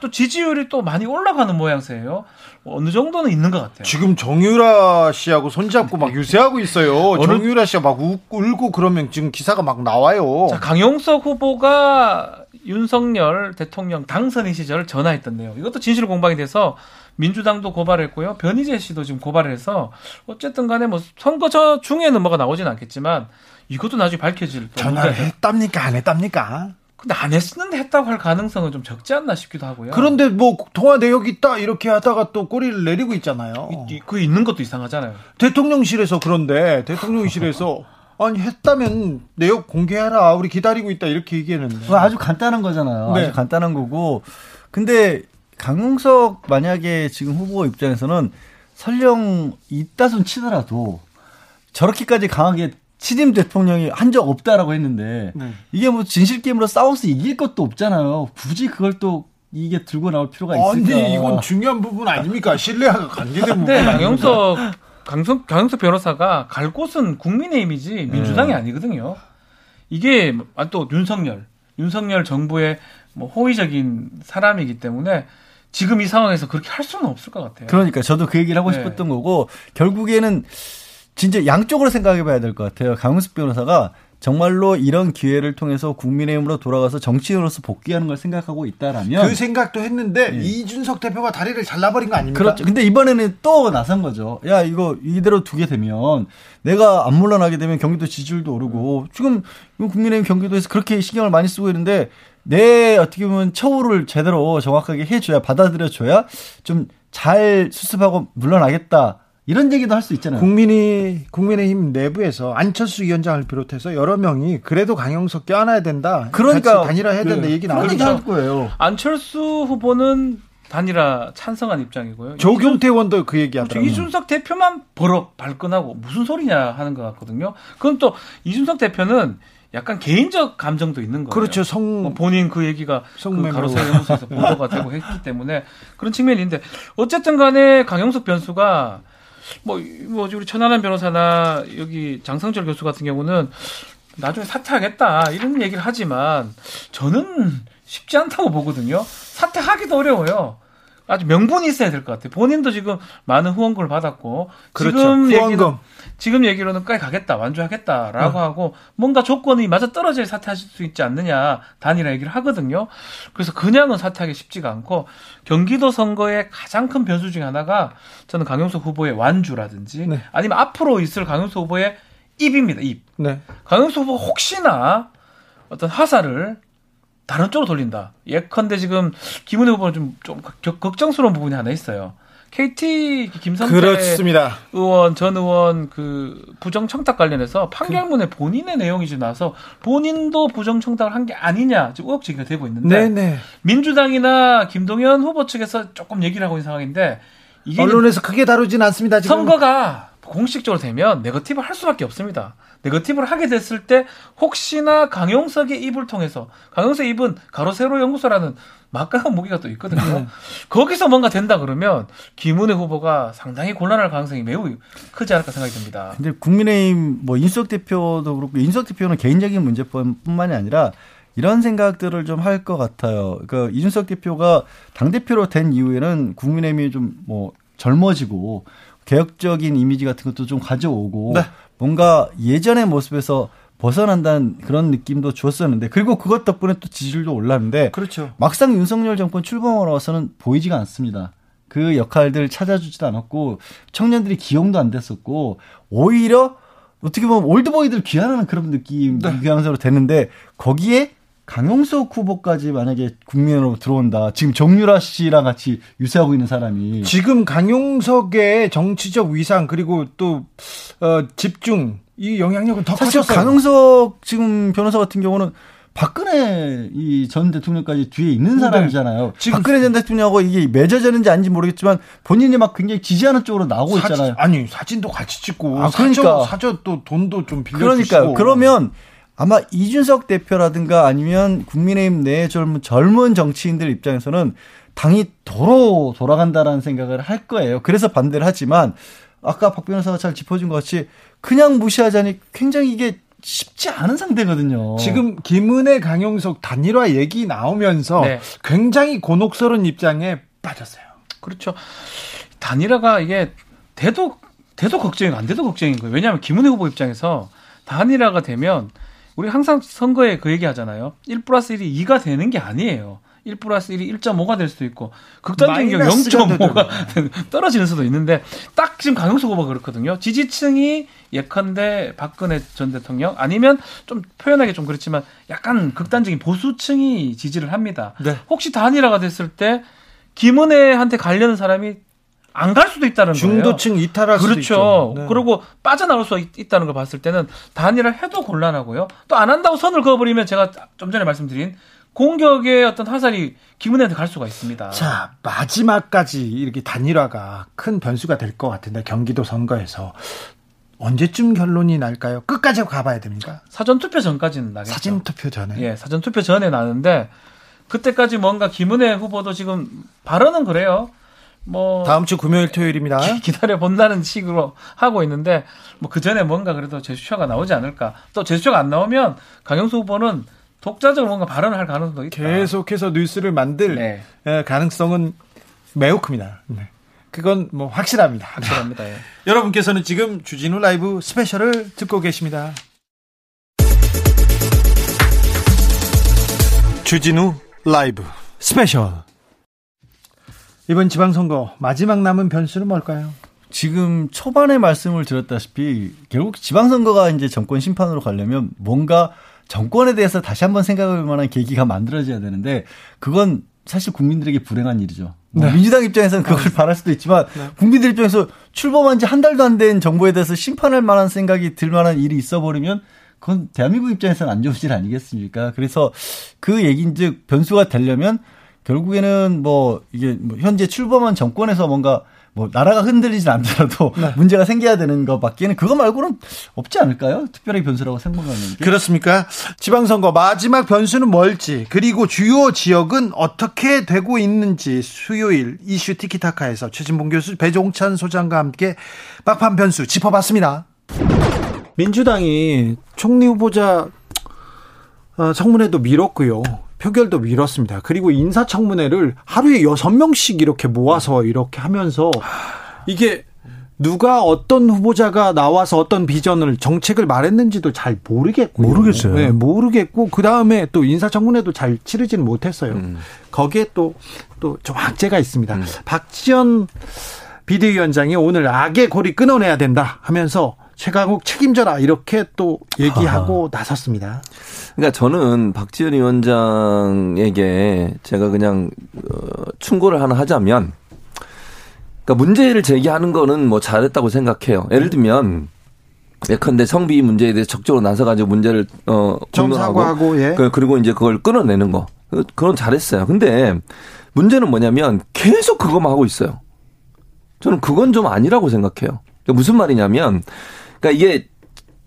또 지지율이 또 많이 올라가는 모양새예요. 어느 정도는 있는 것 같아요. 지금 정유라 씨하고 손잡고 막 유세하고 있어요. 어느... 정유라 씨가 막 웃고 울고 그러면 지금 기사가 막 나와요. 자, 강용석 후보가 윤석열 대통령 당선인 시절 전화했던 내용. 이것도 진실 공방이 돼서 민주당도 고발했고요. 변희재 씨도 지금 고발을 해서 어쨌든 간에 뭐 선거 저 중에는 뭐가 나오진 않겠지만 이것도 나중에 밝혀질 전화를 했답니까 안 했답니까? 근데 안 했는데 했다고 할 가능성은 좀 적지 않나 싶기도 하고요. 그런데 뭐 통화 내역 있다 이렇게 하다가 또 꼬리를 내리고 있잖아요. 이, 그 있는 것도 이상하잖아요. 대통령실에서 그런데 대통령실에서 (laughs) 아니 했다면 내역 공개하라 우리 기다리고 있다 이렇게 얘기했는데 아주 간단한 거잖아요. 네. 아주 간단한 거고 근데 강용석 만약에 지금 후보 입장에서는 설령 이따손 치더라도 저렇게까지 강하게 취임 대통령이 한 적 없다라고 했는데 네. 이게 뭐 진실 게임으로 싸워서 이길 것도 없잖아요. 굳이 그걸 또 이게 들고 나올 필요가 있을까? 아니 이건 중요한 부분 아닙니까? 신뢰가 관계된 부분. 네, 강영석 강성, 강영석 변호사가 갈 곳은 국민의힘이지 민주당이 네. 아니거든요. 이게 아, 또 윤석열, 윤석열 정부의 뭐 호의적인 사람이기 때문에 지금 이 상황에서 그렇게 할 수는 없을 것 같아요. 그러니까 저도 그 얘기를 하고 네. 싶었던 거고 결국에는 진짜 양쪽으로 생각해 봐야 될 것 같아요. 강훈숙 변호사가 정말로 이런 기회를 통해서 국민의힘으로 돌아가서 정치인으로서 복귀하는 걸 생각하고 있다라면 그 생각도 했는데 네. 이준석 대표가 다리를 잘라버린 거 아닙니까? 그렇죠. 근데 이번에는 또 나선 거죠. 야 이거 이대로 두게 되면 내가 안 물러나게 되면 경기도 지지율도 오르고 지금 국민의힘 경기도에서 그렇게 신경을 많이 쓰고 있는데 내 어떻게 보면 처우를 제대로 정확하게 해줘야 받아들여줘야 좀 잘 수습하고 물러나겠다. 이런 얘기도 할 수 있잖아요. 국민이 국민의힘 내부에서 안철수 위원장을 비롯해서 여러 명이 그래도 강영석 껴안아야 된다. 그러니까 단일화 해야 된다 그, 얘기 나오는 그렇죠. 거예요. 안철수 후보는 단일화 찬성한 입장이고요. 조경태 의원도 그 얘기하더라고요. 그렇죠. 이준석 대표만 버럭 발끈하고 무슨 소리냐 하는 것 같거든요. 그럼 또 이준석 대표는 약간 개인적 감정도 있는 거예요. 그렇죠. 성 뭐 본인 그 얘기가 그 가로세 연구소에서 보도가 되고 했기 때문에 그런 측면이 있는데 어쨌든 간에 강영석 변수가 뭐, 뭐, 우리 천안한 변호사나 여기 장성철 교수 같은 경우는 나중에 사퇴하겠다 이런 얘기를 하지만 저는 쉽지 않다고 보거든요. 사퇴하기도 어려워요. 아주 명분이 있어야 될 것 같아요. 본인도 지금 많은 후원금을 받았고 그렇죠. 지금 후원금. 지금 얘기로는 까지 가겠다, 완주하겠다라고 어. 하고 뭔가 조건이 맞아 떨어져야 사퇴하실 수 있지 않느냐 단일화 얘기를 하거든요. 그래서 그냥은 사퇴하기 쉽지가 않고 경기도 선거의 가장 큰 변수 중에 하나가 저는 강용석 후보의 완주라든지 네. 아니면 앞으로 있을 강용석 후보의 입입니다. 입. 네. 강용석 후보 혹시나 어떤 화살을 다른 쪽으로 돌린다. 예컨대 지금 김은혜 후보는 좀, 좀 걱정스러운 부분이 하나 있어요. KT 김성태 그렇습니다. 의원 전 의원 그 부정 청탁 관련해서 판결문에 그... 본인의 내용이 좀 나서 본인도 부정 청탁을 한 게 아니냐 지금 의혹 제기가 되고 있는데 네네. 민주당이나 김동연 후보 측에서 조금 얘기를 하고 있는 상황인데 이게 언론에서 크게 다루진 않습니다. 지금. 선거가 공식적으로 되면 네거티브 할 수밖에 없습니다. 네거티브를 하게 됐을 때 혹시나 강용석의 입을 통해서 강용석 입은 가로 세로 연구소라는 막강한 무기가 또 있거든요. 네. 거기서 뭔가 된다 그러면 김은혜 후보가 상당히 곤란할 가능성이 매우 크지 않을까 생각이 듭니다. 근데 국민의힘 뭐 인석 대표도 그렇고 인석 대표는 개인적인 문제뿐만이 아니라 이런 생각들을 좀 할 것 같아요. 그러니까 이준석 대표가 당 대표로 된 이후에는 국민의힘이 좀 뭐 젊어지고 개혁적인 이미지 같은 것도 좀 가져오고 네. 뭔가 예전의 모습에서 벗어난다는 그런 느낌도 주었었는데 그리고 그것 덕분에 또 지지율도 올랐는데 그렇죠. 막상 윤석열 정권 출범하고 나서는 보이지가 않습니다. 그 역할들 찾아주지도 않았고 청년들이 기용도 안 됐었고 오히려 어떻게 보면 올드보이들 귀환하는 그런 느낌 네. 귀환으로 되는데 거기에 강용석 후보까지 만약에 국민으로 들어온다. 지금 정유라 씨랑 같이 유세하고 있는 사람이 지금 강용석의 정치적 위상 그리고 또 어, 집중 이 영향력은 더 사실 커졌어요. 강용석 지금 변호사 같은 경우는 박근혜 이 전 대통령까지 뒤에 있는 네. 사람이잖아요. 지금 박근혜 전 대통령하고 이게 맺어졌는지 아닌지 모르겠지만 본인이 막 굉장히 지지하는 쪽으로 나오고 사진, 있잖아요. 아니 사진도 같이 찍고 아, 그러니까 사저, 또 돈도 좀 빌려 그러니까 그러면 아마 이준석 대표라든가 아니면 국민의힘 내 젊은, 젊은 정치인들 입장에서는 당이 도로 돌아간다라는 생각을 할 거예요. 그래서 반대를 하지만 아까 박 변호사가 잘 짚어준 것 같이 그냥 무시하자니 굉장히 이게 쉽지 않은 상대거든요. 지금 김은혜, 강용석 단일화 얘기 나오면서 네. 굉장히 곤혹스러운 입장에 빠졌어요. 그렇죠. 단일화가 이게 돼도 돼도 걱정이고 안 돼도 걱정인 거예요. 왜냐하면 김은혜 후보 입장에서 단일화가 되면 우리 항상 선거에 그 얘기 하잖아요. 1 플러스 1이 2가 되는 게 아니에요. 1 플러스 1이 1.5가 될 수도 있고 극단적인 경우 0.5가 떨어지는 수도 있는데 딱 지금 강용석 후보가 그렇거든요. 지지층이 예컨대 박근혜 전 대통령 아니면 좀 표현하기 좀 그렇지만 약간 극단적인 보수층이 지지를 합니다. 네. 혹시 단일화가 됐을 때 김은혜한테 가려는 사람이 안 갈 수도 있다는 거예요. 중도층 이탈할 그렇죠. 수도 있죠. 네. 그리고 빠져나올 수 있 다는 걸 봤을 때는 단일화 해도 곤란하고요. 또 안 한다고 선을 그어버리면 제가 좀 전에 말씀드린 공격의 어떤 화살이 김은혜한테 갈 수가 있습니다. 자, 마지막까지 이렇게 단일화가 큰 변수가 될 것 같은데 경기도 선거에서 언제쯤 결론이 날까요? 끝까지 가봐야 됩니까? 사전 투표 전까지는 나겠죠. 사전 투표 전에. 예, 사전 투표 전에 나는데 그때까지 뭔가 김은혜 후보도 지금 발언은 그래요. 뭐 다음 주 금요일 토요일입니다. 기다려 본다는 식으로 하고 있는데 뭐 그 전에 뭔가 그래도 제스처가 나오지 않을까. 또 제스처가 안 나오면 강영수 후보는 독자적으로 뭔가 발언을 할 가능성도 있다. 계속해서 뉴스를 만들 네. 예, 가능성은 매우 큽니다. 네. 그건 뭐 확실합니다. 확실합니다. 예. (laughs) 여러분께서는 지금 주진우 라이브 스페셜을 듣고 계십니다. 주진우 라이브 스페셜 이번 지방선거 마지막 남은 변수는 뭘까요? 지금 초반에 말씀을 드렸다시피 결국 지방선거가 이제 정권 심판으로 가려면 뭔가 정권에 대해서 다시 한번 생각할 만한 계기가 만들어져야 되는데 그건 사실 국민들에게 불행한 일이죠. 뭐 네. 민주당 입장에서는 그걸 네. 바랄 수도 있지만 네. 국민들 입장에서 출범한 지 한 달도 안 된 정부에 대해서 심판할 만한 생각이 들 만한 일이 있어 버리면 그건 대한민국 입장에서는 안 좋은 일 아니겠습니까? 그래서 그 얘기인즉 변수가 되려면 결국에는 뭐 이게 뭐 현재 출범한 정권에서 뭔가 뭐 나라가 흔들리지 않더라도 네. (laughs) 문제가 생겨야 되는 것밖에는 그거 말고는 없지 않을까요? 특별히 변수라고 생각하는 게. 그렇습니까? 지방선거 마지막 변수는 뭘지 그리고 주요 지역은 어떻게 되고 있는지 수요일 이슈 티키타카에서 최진봉 교수 배종찬 소장과 함께 막판 변수 짚어봤습니다. 민주당이 총리 후보자 어, 청문회도 미뤘고요. 표결도 미뤘습니다. 그리고 인사청문회를 하루에 여섯 명씩 이렇게 모아서 이렇게 하면서 이게 누가 어떤 후보자가 나와서 어떤 비전을 정책을 말했는지도 잘 모르겠고 모르겠어요. 네, 모르겠고 그 다음에 또 인사청문회도 잘 치르지는 못했어요. 음. 거기에 또 또 좀 악재가 있습니다. 음. 박지원 비대위원장이 오늘 악의 고리 끊어내야 된다 하면서 최강욱 책임져라 이렇게 또 얘기하고 하하. 나섰습니다. 그러니까 저는 박지원 위원장에게 제가 그냥 어, 충고를 하나 하자면 그러니까 문제를 제기하는 거는 뭐 잘했다고 생각해요. 예를 들면 예컨대 성비 문제에 대해서 적극적으로 나서가지고 문제를 어 공론하고 예. 그, 그리고 이제 그걸 끊어내는 거 그건 잘했어요. 근데 문제는 뭐냐면 계속 그거만 하고 있어요. 저는 그건 좀 아니라고 생각해요. 그러니까 무슨 말이냐면 그러니까 이게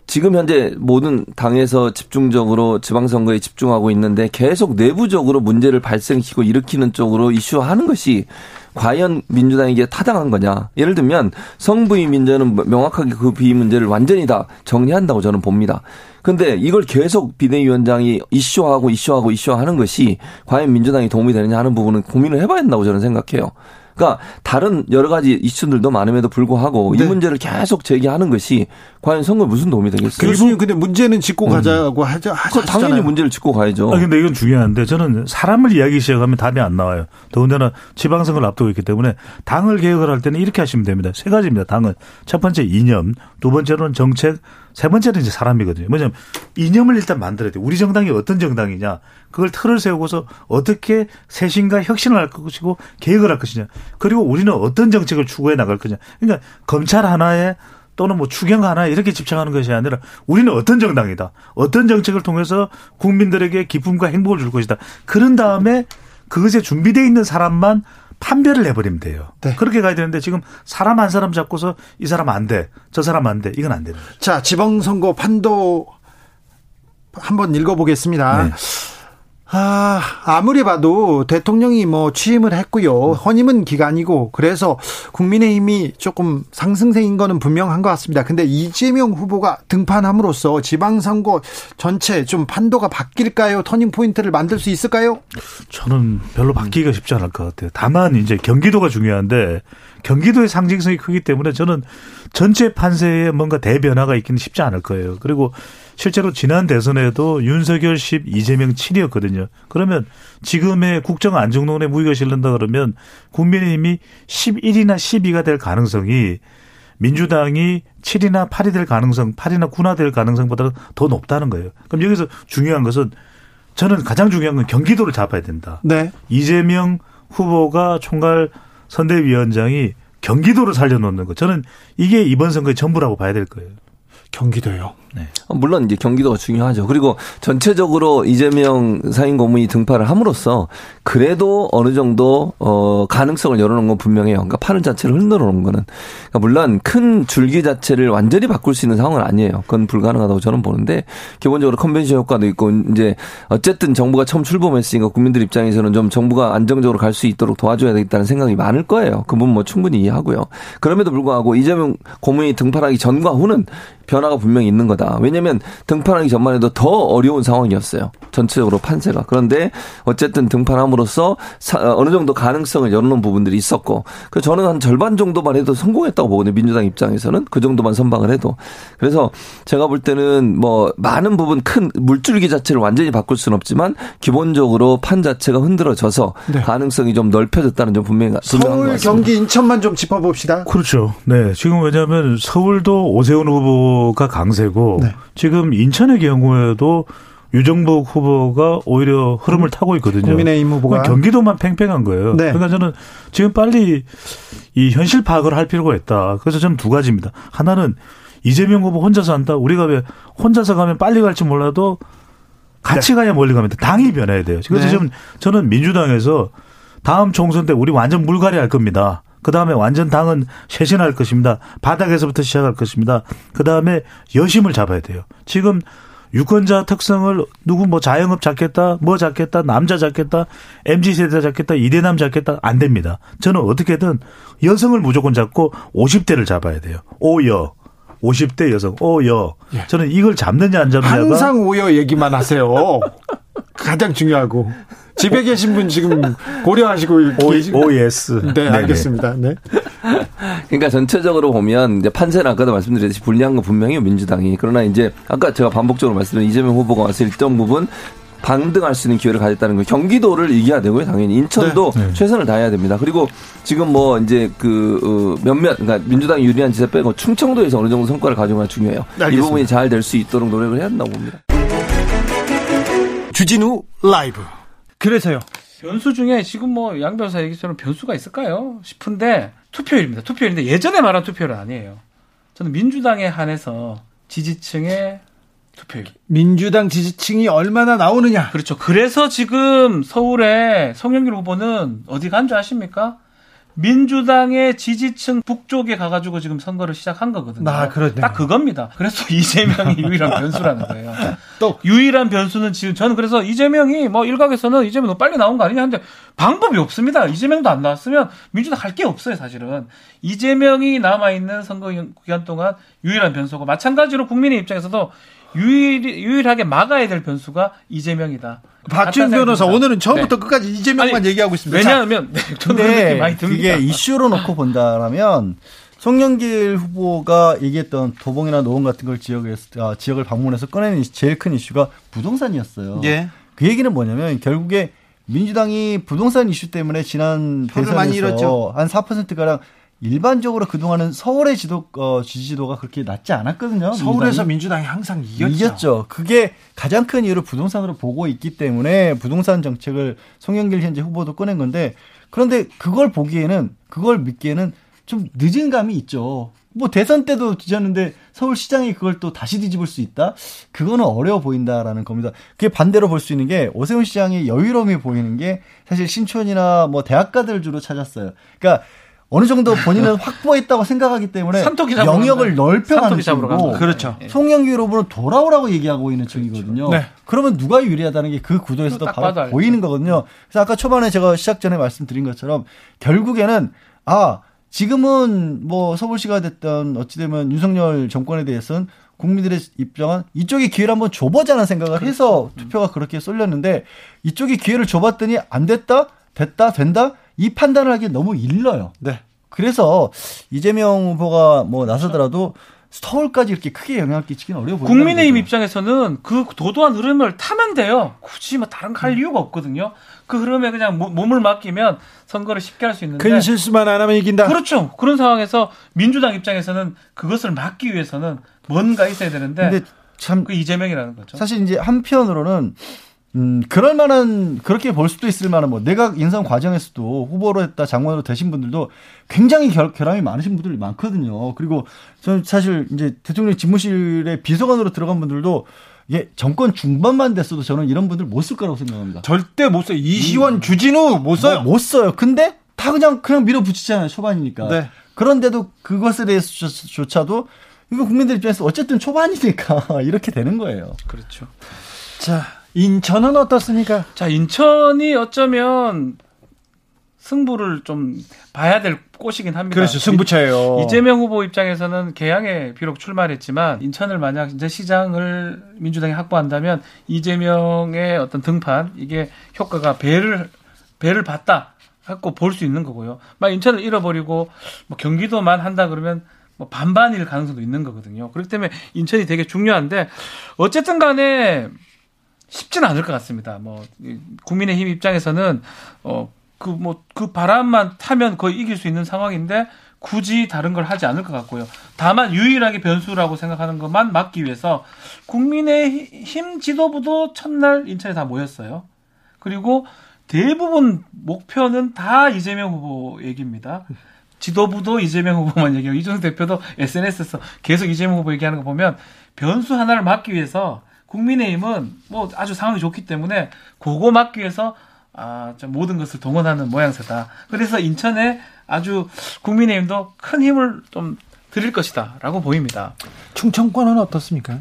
지금 현재 모든 당에서 집중적으로 지방선거에 집중하고 있는데 계속 내부적으로 문제를 발생시키고 일으키는 쪽으로 이슈화하는 것이 과연 민주당에게 타당한 거냐. 예를 들면 성부임 문제는 명확하게 그 비위 문제를 완전히 다 정리한다고 저는 봅니다. 근데 이걸 계속 비대위원장이 이슈화하고 이슈화하고 이슈화하는 것이 과연 민주당이 도움이 되느냐 하는 부분은 고민을 해봐야 된다고 저는 생각해요. 그러니까 다른 여러 가지 이슈들도 많음에도 불구하고 네. 이 문제를 계속 제기하는 것이 과연 선거에 무슨 도움이 되겠어요? 교수님 근데 문제는 짚고 음. 가자고 하죠. 당연히 문제를 짚고 가야죠. 아 근데 이건 중요한데 저는 사람을 이야기 시작하면 답이 안 나와요. 더군다나 지방선거를 앞두고 있기 때문에 당을 개혁을 할 때는 이렇게 하시면 됩니다. 세 가지입니다. 당은 첫 번째 이념, 두 번째로는 정책, 세 번째는 이제 사람이거든요. 뭐냐면 이념을 일단 만들어야 돼. 우리 정당이 어떤 정당이냐. 그걸 틀을 세우고서 어떻게 쇄신과 혁신을 할 것이고 계획을 할 것이냐. 그리고 우리는 어떤 정책을 추구해 나갈 거냐. 그러니까 검찰 하나에 또는 뭐 추경 하나 이렇게 집착하는 것이 아니라 우리는 어떤 정당이다. 어떤 정책을 통해서 국민들에게 기쁨과 행복을 줄 것이다. 그런 다음에 그것에 준비되어 있는 사람만 판별을 해버리면 돼요. 네. 그렇게 가야 되는데 지금 사람 한 사람 잡고서 이 사람 안 돼, 저 사람 안 돼, 이건 안 되는 거죠. 자, 지방선거 판도 한번 읽어보겠습니다. 네. 아, 아무리 봐도 대통령이 뭐 취임을 했고요. 헌임은 기간이고 그래서 국민의힘이 조금 상승세인 거는 분명한 것 같습니다. 근데 이재명 후보가 등판함으로써 지방선거 전체 좀 판도가 바뀔까요? 터닝 포인트를 만들 수 있을까요? 저는 별로 바뀌기가 쉽지 않을 것 같아요. 다만 이제 경기도가 중요한데 경기도의 상징성이 크기 때문에 저는 전체 판세에 뭔가 대변화가 있기는 쉽지 않을 거예요. 그리고 실제로 지난 대선에도 윤석열 10, 이재명 7이었거든요. 그러면 지금의 국정 안정론에 무기가 실른다 그러면 국민의힘이 11이나 12가 될 가능성이 민주당이 7이나 8이 될 가능성, 8이나 9나 될 가능성보다 더 높다는 거예요. 그럼 여기서 중요한 것은 저는 가장 중요한 건 경기도를 잡아야 된다. 네. 이재명 후보가 총괄 선대위원장이 경기도를 살려놓는 거. 저는 이게 이번 선거의 전부라고 봐야 될 거예요. 경기도요. 네. 물론 이제 경기도가 중요하죠. 그리고 전체적으로 이재명 사인 고문이 등판을 함으로써 그래도 어느 정도 어 가능성을 열어놓은 건 분명해요. 그러니까 판을 자체를 흔들어 놓은 거는 그러니까 물론 큰 줄기 자체를 완전히 바꿀 수 있는 상황은 아니에요. 그건 불가능하다고 저는 보는데 기본적으로 컨벤션 효과도 있고 이제 어쨌든 정부가 처음 출범했으니까 국민들 입장에서는 좀 정부가 안정적으로 갈 수 있도록 도와줘야 되겠다는 생각이 많을 거예요. 그 부분 뭐 충분히 이해하고요. 그럼에도 불구하고 이재명 고문이 등판하기 전과 후는 변화가 분명히 있는 거다. 왜냐하면 등판하기 전만 해도 더 어려운 상황이었어요. 전체적으로 판세가. 그런데 어쨌든 등판함으로써 어, 어느 정도 가능성을 열어놓은 부분들이 있었고, 그 저는 한 절반 정도만 해도 성공했다고 보거든요. 민주당 입장에서는 그 정도만 선방을 해도. 그래서 제가 볼 때는 뭐 많은 부분 큰 물줄기 자체를 완전히 바꿀 수는 없지만 기본적으로 판 자체가 흔들어져서 네. 가능성이 좀 넓혀졌다는 점 분명히 서울, 경기, 인천만 좀 짚어봅시다. 그렇죠. 네, 지금 왜냐하면 서울도 오세훈 후보 가 강세고 네. 지금 인천의 경우에도 유정복 후보가 오히려 흐름을 타고 있거든요. 국민의힘 후보가 경기도만 팽팽한 거예요. 네. 그러니까 저는 지금 빨리 이 현실 파악을 할 필요가 있다. 그래서 저는 두 가지입니다. 하나는 이재명 후보 혼자서 한다. 우리가 왜 혼자서 가면 빨리 갈지 몰라도 같이 네. 가야 멀리 돼. 당이 변해야 돼요. 그래서 네. 지금 저는 민주당에서 다음 총선 때 우리 완전 물갈이 할 겁니다. 그 다음에 완전 당은 쇄신할 것입니다. 바닥에서부터 시작할 것입니다. 그 다음에 여심을 잡아야 돼요. 지금 유권자 특성을 누구 뭐 자영업 잡겠다, 뭐 잡겠다, 남자 잡겠다, MZ 세대 잡겠다, 이대남 잡겠다 안 됩니다. 저는 어떻게든 여성을 무조건 잡고 50대를 잡아야 돼요. 오여. 50대 여성, 오여. 예. 저는 이걸 잡느냐 안 잡느냐가 항상 오여 얘기만 하세요. 가장 중요하고. 집에 계신 분 지금 고려하시고 오, OS. 네, 알겠습니다. 네. 그러니까 전체적으로 보면 이제 판세는 아까도 말씀드렸듯이 불리한 건 분명히 민주당이 그러나 이제 아까 제가 반복적으로 말씀드린 이재명 후보가 와서 일정 부분 반등할 수 있는 기회를 가졌다는 거. 경기도를 이겨야 되고요, 당연히. 인천도 네. 네. 최선을 다해야 됩니다. 그리고 지금 뭐 이제 그 어, 몇몇 그러니까 민주당이 유리한 지사 빼고 충청도에서 어느 정도 성과를 가져가는 중요해요. 알겠습니다. 이 부분이 잘 될 수 있도록 노력을 해야 한다고 봅니다. 주진우 라이브. 그래서요. 변수 중에 지금 뭐 양 변호사 얘기처럼 변수가 있을까요? 싶은데 투표율입니다. 투표율인데 예전에 말한 투표율은 아니에요. 저는 민주당에 한해서 지지층의 투표율. 민주당 지지층이 얼마나 나오느냐. 그렇죠. 그래서 지금 서울에 성영길 후보는 어디 간 줄 아십니까? 민주당의 지지층 북쪽에 가가지고 지금 선거를 시작한 거거든요. 아, 그렇네. 딱 그겁니다. 그래서 (laughs) 이재명이 유일한 변수라는 거예요. (laughs) 또 유일한 변수는 지금 저는 그래서 이재명이 뭐 일각에서는 이재명 너무 빨리 나온 거 아니냐 하는데 방법이 없습니다. 이재명도 안 나왔으면 민주당 할 게 없어요, 사실은. 이재명이 남아 있는 선거 기간 동안 유일한 변수고 마찬가지로 국민의 입장에서도 유일, 유일하게 막아야 될 변수가 이재명이다. 박지훈 변호사 오늘은 처음부터 네. 끝까지 이재명만 아니, 얘기하고 있습니다. 왜냐하면 네, 근데 많이 듭니다. 이게 이슈로 놓고 (laughs) 본다라면 송영길 후보가 얘기했던 도봉이나 노원 같은 걸 지역에 아, 지역을 방문해서 꺼내는 제일 큰 이슈가 부동산이었어요. 예. 그 얘기는 뭐냐면 결국에 민주당이 부동산 이슈 때문에 지난 대선에서 한 4% 가량 일반적으로 그동안은 서울의 지도 어, 지지도가 그렇게 낮지 않았거든요. 서울에서 민주당이, 민주당이 항상 이겼죠. 이겼죠. 그게 가장 큰 이유를 부동산으로 보고 있기 때문에 부동산 정책을 송영길 현재 후보도 꺼낸 건데 그런데 그걸 보기에는 그걸 믿기에는 좀 늦은 감이 있죠. 뭐 대선 때도 뒤졌는데 서울시장이 그걸 또 다시 뒤집을 수 있다? 그거는 어려워 보인다라는 겁니다. 그게 반대로 볼 수 있는 게 오세훈 시장의 여유로움이 보이는 게 사실 신촌이나 뭐 대학가들 주로 찾았어요. 그러니까 어느 정도 본인은 확보했다고 생각하기 때문에 영역을 넓혀가는 쪽이고 그렇죠. 송영기 후보는 돌아오라고 얘기하고 있는 중이거든요. 네. 그러면 누가 유리하다는 게 그 구도에서도 바로 보이는 거거든요. 그래서 아까 초반에 제가 시작 전에 말씀드린 것처럼 결국에는 아 지금은 뭐 서울시가 됐던 어찌되면 윤석열 정권에 대해서는 국민들의 입장은 이쪽에 기회를 한번 줘보자는 생각을 그렇죠. 해서 투표가 그렇게 쏠렸는데 이쪽에 기회를 줘봤더니 안 됐다, 됐다, 된다 이 판단을 하기 너무 일러요. 네. 그래서 이재명 후보가 뭐 나서더라도 서울까지 이렇게 크게 영향을 끼치기는 어려워 보입니다. 국민의힘 입장에서는 그 도도한 흐름을 타면 돼요. 굳이 뭐 다른 갈 이유가 없거든요. 그 흐름에 그냥 몸을 맡기면 선거를 쉽게 할 수 있는데 큰 실수만 안 하면 이긴다. 그렇죠. 그런 상황에서 민주당 입장에서는 그것을 막기 위해서는 뭔가 있어야 되는데 근데 참그 이재명이라는 거죠. 사실 이제 한편으로는 음, 그럴 만한, 그렇게 볼 수도 있을 만한, 뭐, 내각 인선 과정에서도 후보로 했다, 장관으로 되신 분들도 굉장히 결, 결함이 많으신 분들이 많거든요. 그리고 저는 사실 이제 대통령 집무실에 비서관으로 들어간 분들도 이게 정권 중반만 됐어도 저는 이런 분들 못 쓸 거라고 생각합니다. 절대 못 써요. 이시원, 음. 주진우 못 써요. 뭐, 못 써요. 근데 다 그냥, 그냥 밀어붙이잖아요. 초반이니까. 네. 그런데도 그것에 대해서조차도 이거 국민들 입장에서 어쨌든 초반이니까 (laughs) 이렇게 되는 거예요. 그렇죠. 자, 인천은 어떻습니까? 자, 인천이 어쩌면 승부를 좀 봐야 될 곳이긴 합니다. 그렇죠. 승부차예요. 이재명 후보 입장에서는 개항에 비록 출마했지만 인천을 만약 이제 시장을 민주당이 확보한다면 이재명의 어떤 등판 이게 효과가 배를 배를 봤다 갖고 볼 수 있는 거고요. 막 인천을 잃어버리고 뭐 경기도만 한다 그러면 뭐 반반일 가능성도 있는 거거든요. 그렇기 때문에 인천이 되게 중요한데 어쨌든 간에 쉽지는 않을 것 같습니다. 뭐 국민의힘 입장에서는 어그 뭐그 뭐, 그 바람만 타면 거의 이길 수 있는 상황인데 굳이 다른 걸 하지 않을 것 같고요. 다만 유일하게 변수라고 생각하는 것만 막기 위해서 국민의힘 지도부도 첫날 인천에 다 모였어요. 그리고 대부분 목표는 다 이재명 후보 얘기입니다. 지도부도 이재명 후보만 얘기하고 이준석 대표도 SNS에서 계속 이재명 후보 얘기하는 거 보면 변수 하나를 막기 위해서 국민의힘은 뭐 아주 상황이 좋기 때문에 그거 막기 위해서 아, 좀 모든 것을 동원하는 모양새다. 그래서 인천에 아주 국민의힘도 큰 힘을 좀 드릴 것이다라고 보입니다. 충청권은 어떻습니까?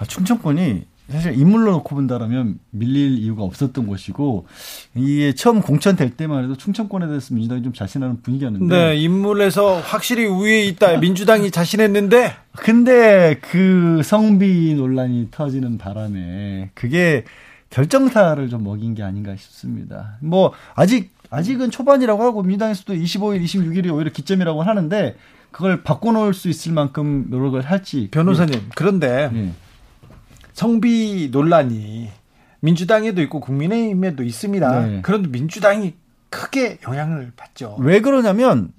아, 충청권이 사실 인물로 놓고 본다라면 밀릴 이유가 없었던 것이고 이게 처음 공천될 때만 해도 충청권에 대해서 민주당이 좀 자신하는 분위기였는데 네, 인물에서 확실히 우위에 있다 민주당이 자신했는데 근데 그 성비 논란이 터지는 바람에 그게 결정타를 좀 먹인 게 아닌가 싶습니다. 뭐 아직 아직은 초반이라고 하고 민주당에서도 25일, 26일이 오히려 기점이라고 하는데 그걸 바꿔놓을 수 있을 만큼 노력을 할지 변호사님 그런데 네. 성비 논란이 민주당에도 있고 국민의힘에도 있습니다. 네. 그런데 민주당이 크게 영향을 받죠. 왜 그러냐면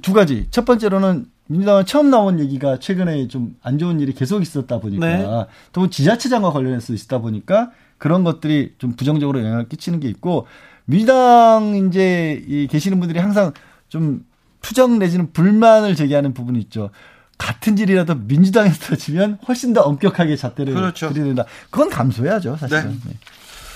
두 가지. 첫 번째로는 민주당은 처음 나온 얘기가 최근에 좀 안 좋은 일이 계속 있었다 보니까 네. 또 지자체장과 관련해서 있다 보니까 그런 것들이 좀 부정적으로 영향을 끼치는 게 있고 민주당 이제 이 계시는 분들이 항상 좀 투정 내지는 불만을 제기하는 부분이 있죠. 같은 일이라도 민주당에서 (laughs) 터지면 훨씬 더 엄격하게 잣대를 그렇죠. 들이댄다. 그건 감수해야죠, 사실은. 네. 네.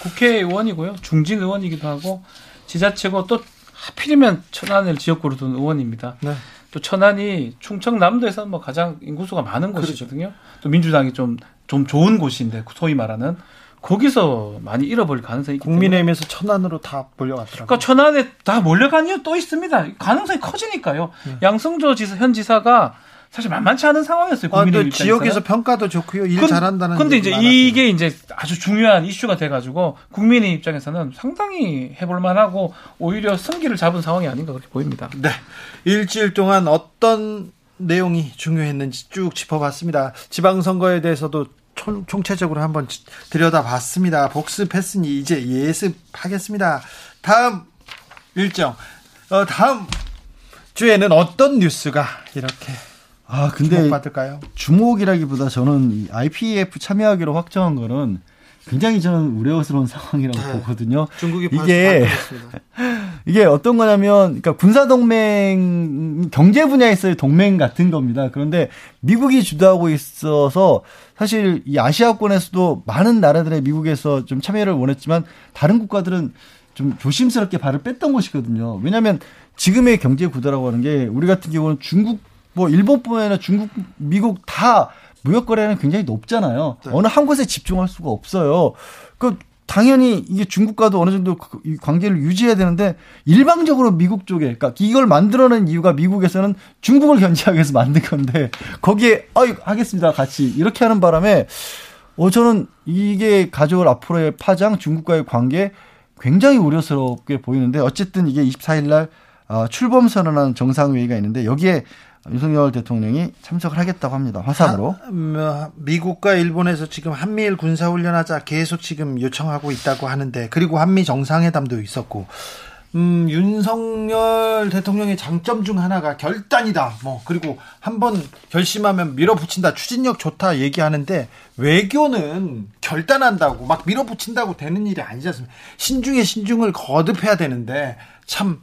국회의원이고요. 중진 의원이기도 하고 지자체고 또 하필이면 천안을 지역구로 둔 의원입니다. 네. 또 천안이 충청남도에서 뭐 가장 인구수가 많은 그렇죠. 곳이거든요. 또 민주당이 좀, 좀 좋은 곳인데, 소위 말하는. 거기서 많이 잃어버릴 가능성이 있기 국민의힘에서 천안으로 다 몰려갔더라고요. 그러니까 천안에 다 몰려간 이유 또 있습니다. 가능성이 커지니까요. 네. 양승조 지사, 현 지사가 사실 만만치 않은 상황이었어요. 국민의 아, 지역에서 평가도 좋고요. 일 근, 잘한다는. 근데 이제 많았어요. 이게 이제 아주 중요한 이슈가 돼가지고 국민의 입장에서는 상당히 해볼만하고 오히려 승기를 잡은 상황이 아닌가 그렇게 보입니다. 네. 일주일 동안 어떤 내용이 중요했는지 쭉 짚어봤습니다. 지방선거에 대해서도 총, 총체적으로 한번 들여다봤습니다. 복습했으니 이제 예습하겠습니다. 다음 일정. 어, 다음 주에는 어떤 뉴스가 이렇게 아, 근데 주목받을까요? 주목이라기보다 저는 IPF 참여하기로 확정한 거는 굉장히 저는 우려스러운 상황이라고 네. 보거든요. 중국이 이게 (laughs) 이게 어떤 거냐면 그러니까 군사 동맹 경제 분야에서의 동맹 같은 겁니다. 그런데 미국이 주도하고 있어서 사실 이 아시아권에서도 많은 나라들의 미국에서 좀 참여를 원했지만 다른 국가들은 좀 조심스럽게 발을 뺐던 것이거든요. 왜냐하면 지금의 경제 구도라고 하는 게 우리 같은 경우는 중국 뭐 일본뿐만 아니라 중국, 미국 다 무역 거래는 굉장히 높잖아요. 네. 어느 한 곳에 집중할 수가 없어요. 그 당연히 이게 중국과도 어느 정도 그 관계를 유지해야 되는데 일방적으로 미국 쪽에 그러니까 이걸 만들어낸 이유가 미국에서는 중국을 견제하기 위해서 만든 건데 거기에 어이 하겠습니다 같이 이렇게 하는 바람에 어 저는 이게 가져올 앞으로의 파장 중국과의 관계 굉장히 우려스럽게 보이는데 어쨌든 이게 24일 날 어, 출범 선언한 정상회의가 있는데 여기에 윤석열 대통령이 참석을 하겠다고 합니다. 화상으로. 아, 뭐, 미국과 일본에서 지금 한미일 군사훈련하자 계속 지금 요청하고 있다고 하는데 그리고 한미 정상회담도 있었고 음, 윤석열 대통령의 장점 중 하나가 결단이다. 뭐 그리고 한번 결심하면 밀어붙인다. 추진력 좋다 얘기하는데 외교는 결단한다고 막 밀어붙인다고 되는 일이 아니지 않습니까? 신중에 신중을 거듭해야 되는데 참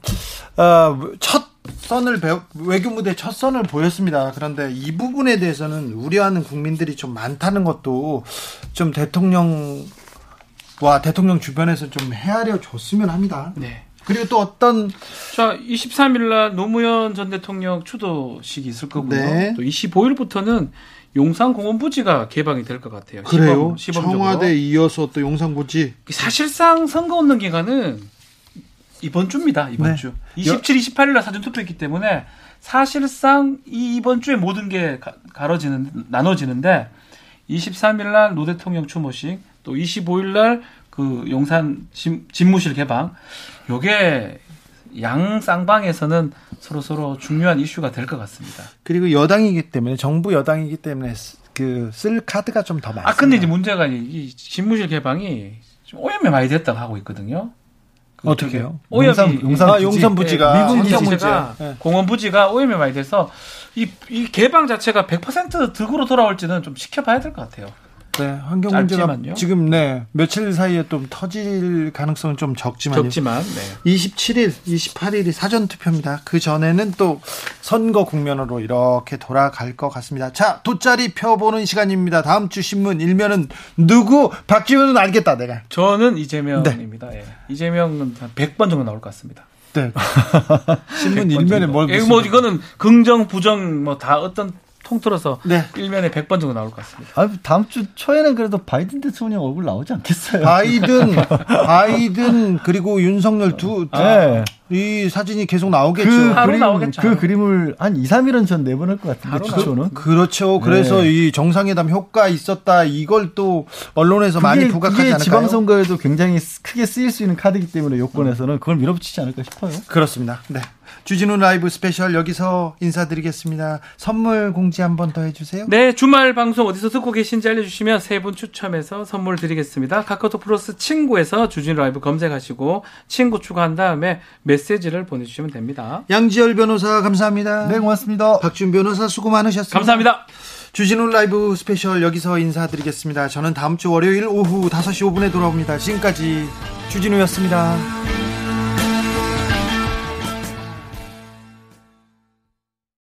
어, 첫 선을 배우, 외교 무대 첫 선을 보였습니다. 그런데 이 부분에 대해서는 우려하는 국민들이 좀 많다는 것도 좀 대통령과 대통령 주변에서 좀 헤아려 줬으면 합니다. 네. 그리고 또 어떤 자 23일 날 노무현 전 대통령 추도식이 있을 거고요. 네. 또 25일부터는 용산 공원부지가 개방이 될 것 같아요. 그래요? 시범, 청와대 이어서 또 용산부지. 사실상 선거 없는 기간은 이번 주입니다. 이번 네. 주. 27, 28일 날 사전 투표했기 때문에 사실상 이번 주에 모든 게 가 려지는 나눠지는데 23일 날 노 대통령 추모식 또 25일 날 그 용산 집, 집무실 개방 요게 양 쌍방에서는 서로 서로 중요한 이슈가 될 것 같습니다. 그리고 여당이기 때문에 정부 여당이기 때문에 그 쓸 카드가 좀 더 많습니다. 아 근데 이제 문제가 이 집무실 개방이 좀 오염이 많이 됐다고 하고 있거든요. 어떻게요? 오염이 용산, 용산, 아, 용산 부지가 네, 미군 기지가 네. 공원 부지가 오염이 많이 돼서 이, 이 개방 자체가 100% 득으로 돌아올지는 좀 지켜봐야 될 것 같아요. 네, 환경 문제가 지금 네 며칠 사이에 좀 터질 가능성은 좀 적지만 적지만 네. 27일, 28일이 사전 투표입니다. 그 전에는 또 선거 국면으로 이렇게 돌아갈 것 같습니다. 자, 돗자리 펴보는 시간입니다. 다음 주 신문 일면은 누구? 박지원은 알겠다, 내가. 저는 이재명입니다. 네. 예. 이재명은 한 100번 정도 나올 것 같습니다. 네. (laughs) 신문 일면에 뭘? 뭐 이거는 긍정, 부정 뭐 다 어떤 통틀어서 네. 1면에 100번 정도 나올 것 같습니다. 아, 다음 주 초에는 그래도 바이든 대통령 얼굴 나오지 않겠어요? 바이든, (laughs) 바이든 그리고 윤석열 두, 아, 네. 이 사진이 계속 나오겠죠. 그 그림, 나오겠죠. 그 그림을 한 2, 3일은 전 내보낼 것 같은데 주초는. 그 렇죠. 그래서 네. 이 정상회담 효과 있었다 이걸 또 언론에서 그게, 많이 부각하지 않을까요? 지방선거에도 굉장히 크게 쓰일 수 있는 카드이기 때문에 요건에서는 그걸 밀어붙이지 않을까 싶어요. 그렇습니다. 네. 주진우 라이브 스페셜 여기서 인사드리겠습니다. 선물 공지 한 번 더 해주세요. 네, 주말 방송 어디서 듣고 계신지 알려주시면 세 분 추첨해서 선물 드리겠습니다. 카카오톡 플러스 친구에서 주진우 라이브 검색하시고 친구 추가한 다음에 메시지를 보내주시면 됩니다. 양지열 변호사 감사합니다. 네, 고맙습니다. 박지훈 변호사 수고 많으셨습니다. 감사합니다. 주진우 라이브 스페셜 여기서 인사드리겠습니다. 저는 다음 주 월요일 오후 5시 5분에 돌아옵니다. 지금까지 주진우였습니다.